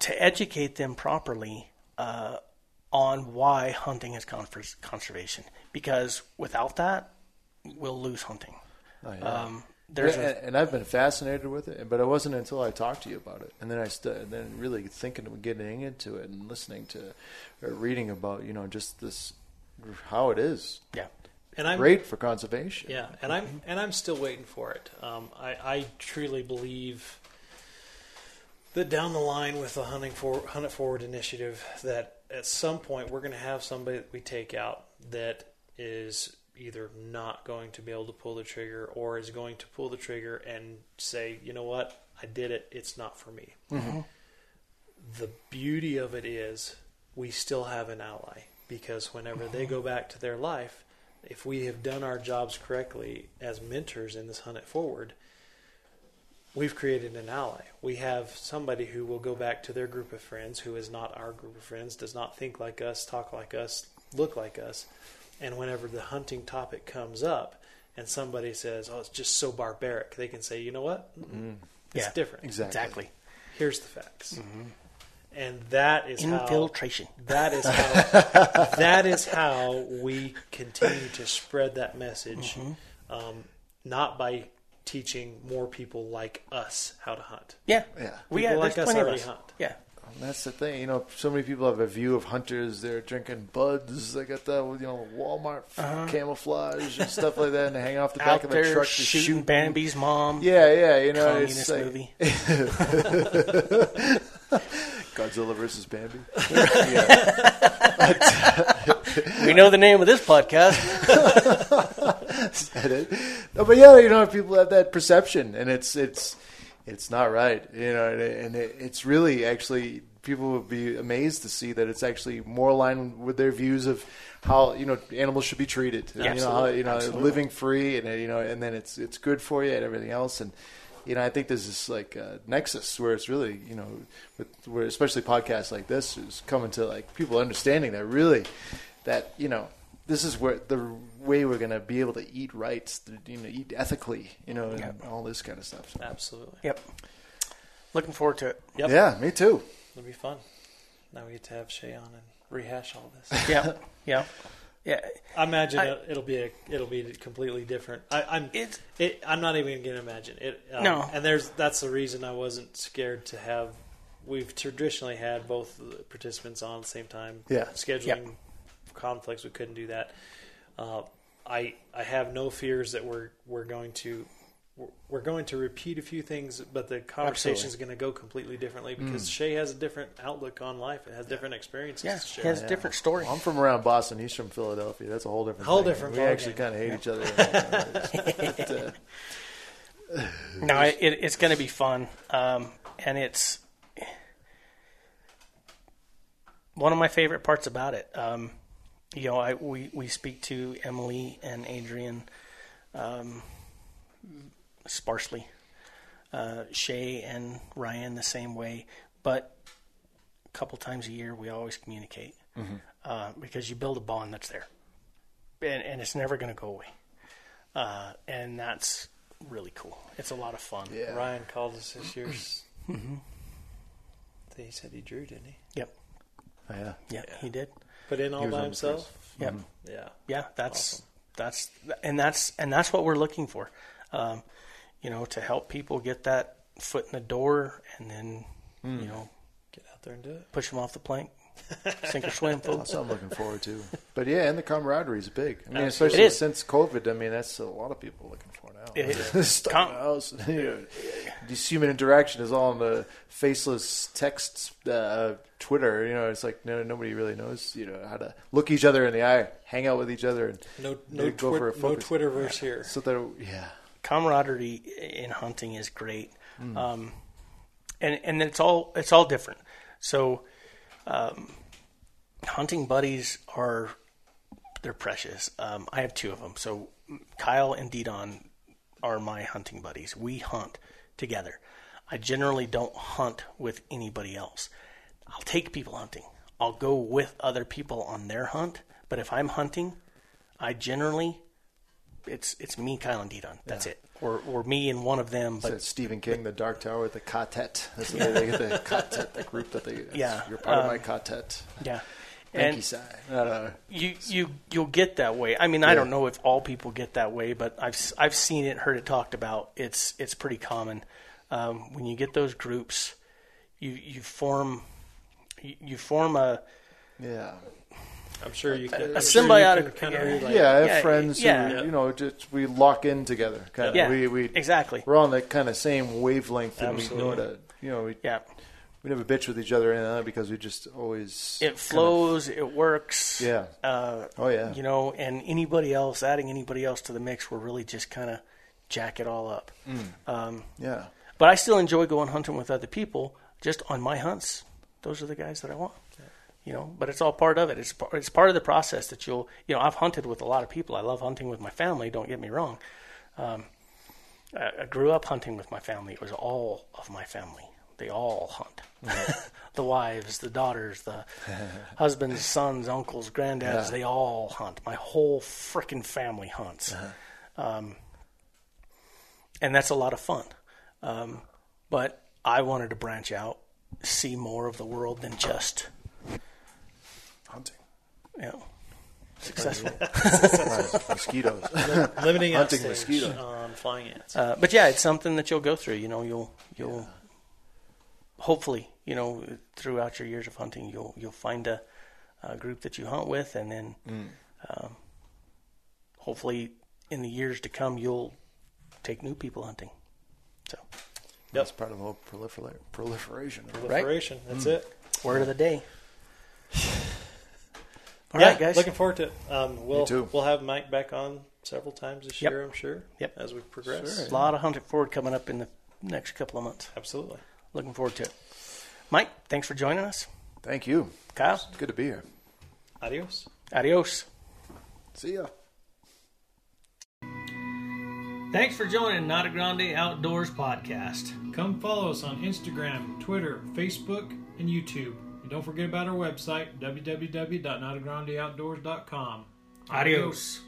C: to educate them properly uh, on why hunting is confer- conservation. Because without that, we'll lose hunting.
E: Oh, yeah.
C: Um, there's
E: Yeah,
C: a,
E: and, and I've been fascinated with it, but it wasn't until I talked to you about it, and then I st- then really thinking of getting into it and listening to, or reading about you know just this how it is
C: yeah,
D: And I'm
E: great for conservation.
D: Yeah, and I'm and I'm still waiting for it. Um, I, I truly believe that down the line with the hunting for hunt it forward initiative, that at some point we're going to have somebody that we take out that is either not going to be able to pull the trigger or is going to pull the trigger and say, you know what, I did it. It's not for me. The beauty of it is we still have an ally because whenever they go back to their life, if we have done our jobs correctly as mentors in this hunt it forward, we've created an ally. We have somebody who will go back to their group of friends who is not our group of friends, does not think like us, talk like us, look like us. And whenever the hunting topic comes up and somebody says, "Oh, it's just so barbaric," they can say, "You know what? Mm-mm. Mm-hmm. It's
C: Yeah.
D: different.
E: Exactly.
C: exactly.
D: Here's the facts." Mm-hmm. And that is how
C: Infiltration.
D: that is how *laughs* that is how we continue to spread that message, um, not by teaching more people like us how to hunt.
C: Yeah,
E: Yeah.
C: we
D: People
C: yeah,
D: like us already
C: us.
D: hunt.
C: Yeah,
E: And that's the thing, you know. So many people have a view of hunters. They're drinking buds. They got that, you know, Walmart camouflage and stuff like that, and they hang off the back
C: Uh-huh. out
E: of their
C: there
E: truck to
C: shooting
E: shoot.
C: Bambi's mom.
E: Yeah, yeah, you know,
C: communist
E: it's like
C: movie. *laughs* *laughs*
E: Godzilla versus Bambi. *laughs*
C: we know the name of this podcast.
E: Said it. No, but yeah, you know, people have that perception, and it's it's it's not right, you know, and, it, and it, it's really actually people would be amazed to see that it's actually more aligned with their views of how you know animals should be treated,
C: Yeah,
E: you know, how,
C: absolutely,
E: you know,
C: absolutely.
E: living free, and you know, and then it's it's good for you and everything else, and you know, I think there's this like uh, nexus where it's really, you know, with where especially podcasts like this is coming to like people understanding that really that you know this is where the way we're gonna be able to eat right, you know, eat ethically, you know, and
C: Yep.
E: all this kind of stuff. So,
D: Absolutely.
C: Yep. Looking forward to it.
D: Yep.
E: Yeah, me too.
D: It'll be fun. Now we get to have Shay on and rehash all this. *laughs*
C: Yeah, yeah, yeah.
D: I imagine
C: I-
D: it, it'll be a, it'll be completely different. I, I'm
C: It's
D: it, I'm not even going to imagine it. Um,
C: No.
D: and there's that's the reason I wasn't scared to have. We've traditionally had both the participants on at the same time.
E: Yeah.
D: scheduling
C: Yep.
D: conflicts, we couldn't do that. Uh, I I have no fears that we're we're going to. We're- We're going to repeat a few things, but the conversation is going to go completely differently because Shay has a different outlook on life and has different experiences.
C: yeah.
D: to
C: He
D: share.
C: has a different story.
E: I'm from around Boston. He's from Philadelphia. That's a whole different.
D: Whole
E: thing.
D: different
E: We
D: ballgame.
E: actually kind of hate each other. *laughs* But, uh,
C: No, it, it's going to be fun, um, and it's one of my favorite parts about it. Um, you know, I we we speak to Emily and Adrian um, sparsely, uh, Shay and Ryan the same way, but a couple times a year we always communicate uh, because you build a bond that's there, and, and it's never going to go away, uh, and that's really cool. It's a lot of fun.
E: yeah.
D: Ryan called us this year. *clears throat* He said he drew, didn't he?
C: Yep.
E: Oh, yeah.
C: Yeah, he did.
D: But in all
E: was
D: by
E: on the
D: himself.
C: Yep.
D: Yeah.
C: Yeah, that's
D: Awesome.
C: that's and that's and that's what we're looking for. Um, you know, to help people get that foot in the door, and then you know,
D: Get out there and do it.
C: Push them off the plank. *laughs* Sink or swim, folks.
E: That's what I'm looking forward to. But yeah, and the camaraderie is big. I mean,
D: Absolutely.
E: especially since COVID. I mean, that's a lot of people looking for now.
C: It is. *laughs* Com-
E: house. *laughs* You know, this human interaction is all on the faceless text, uh, Twitter. You know, it's like no, nobody really knows. You know how to look each other in the eye, hang out with each other, and
D: No,
E: They
D: no,
E: go for a
D: twit, no
E: focus.
D: Twitterverse here.
E: so that yeah,
C: camaraderie in hunting is great,
E: Mm.
C: um, and and it's all it's all different. So, um, hunting buddies are they're precious. Um, I have two of them. So Kyle and Didon are my hunting buddies. We hunt together. I generally don't hunt with anybody else. I'll take people hunting. I'll go with other people on their hunt. But if I'm hunting, I generally it's it's me, Kyle, and Didon. That's it. Or or me and one of them. But
E: But Stephen King, the Dark Tower, the quartet. That's the way they get the *laughs* quartet, the group that they.
C: Yeah,
E: you're part of
C: um,
E: my quartet.
C: yeah,
E: Thank
C: and
E: you, Si. I don't know.
C: you you you'll get that way. I mean, I don't know if all people get that way, but I've s- I've seen it, heard it talked about. It's it's pretty common um, when you get those groups. You you form you, you form a
E: Yeah,
D: I'm sure you can.
C: a symbiotic
D: kind of
C: yeah.
D: relate.
E: yeah. I have
C: Yeah,
E: friends
C: yeah.
E: who you know just we lock in together. Kind of.
C: yeah
E: We we
C: exactly
E: we're on the kind of same wavelength, and we know
D: Absolutely.
E: to you know we
C: yeah.
E: we never bitch with each other and that because we just always
C: It
E: kind of-
C: flows. it works.
E: yeah.
C: Uh,
E: Oh yeah.
C: you know, and anybody else, adding anybody else to the mix, will really just kind of jack it all up. Um,
E: yeah.
C: but I still enjoy going hunting with other people. Just on my hunts, those are the guys that I want. You know, but it's all part of it. It's par- it's part of the process that you'll. You know, I've hunted with a lot of people. I love hunting with my family. Don't get me wrong. Um, I, I grew up hunting with my family. It was all of my family. They all hunt. *laughs* the wives, the daughters, the *laughs* husbands, sons, uncles, granddads.
E: Yeah.
C: They all hunt. My whole frickin' family hunts. Um, and that's a lot of fun. Um, but I wanted to branch out, see more of the world than just
E: Hunting.
C: you know successful. *laughs*
E: Mosquitoes.
D: Limiting
E: Hunting
D: outstage
E: mosquito.
D: on flying ants.
C: Uh, but yeah, it's something that you'll go through. You know, you'll you'll hopefully you know throughout your years of hunting, you'll you'll find a, a group that you hunt with, and then um, hopefully in the years to come, you'll take new people hunting. So
E: That's part of the whole prolifer- proliferation. of it.
D: Proliferation. That's it.
C: word of the day. All
D: yeah,
C: right, guys.
D: Looking forward to it. Um, we'll
E: too.
D: we'll have Mike back on several times this
C: Yep.
D: year. I'm sure.
C: Yep.
D: As we progress.
E: Sure.
C: a lot of hunting forward coming up in the next couple of months.
D: Absolutely.
C: Looking forward to it. Mike, thanks for joining us.
E: Thank you.
C: Kyle,
E: It's good to be here.
D: Adios.
C: adios.
E: See ya.
A: Thanks for joining Not a Grande Outdoors podcast.
B: Come follow us on Instagram, Twitter, Facebook, and YouTube. And don't forget about our website, www.notagrandeoutdoors.com.
A: Adios.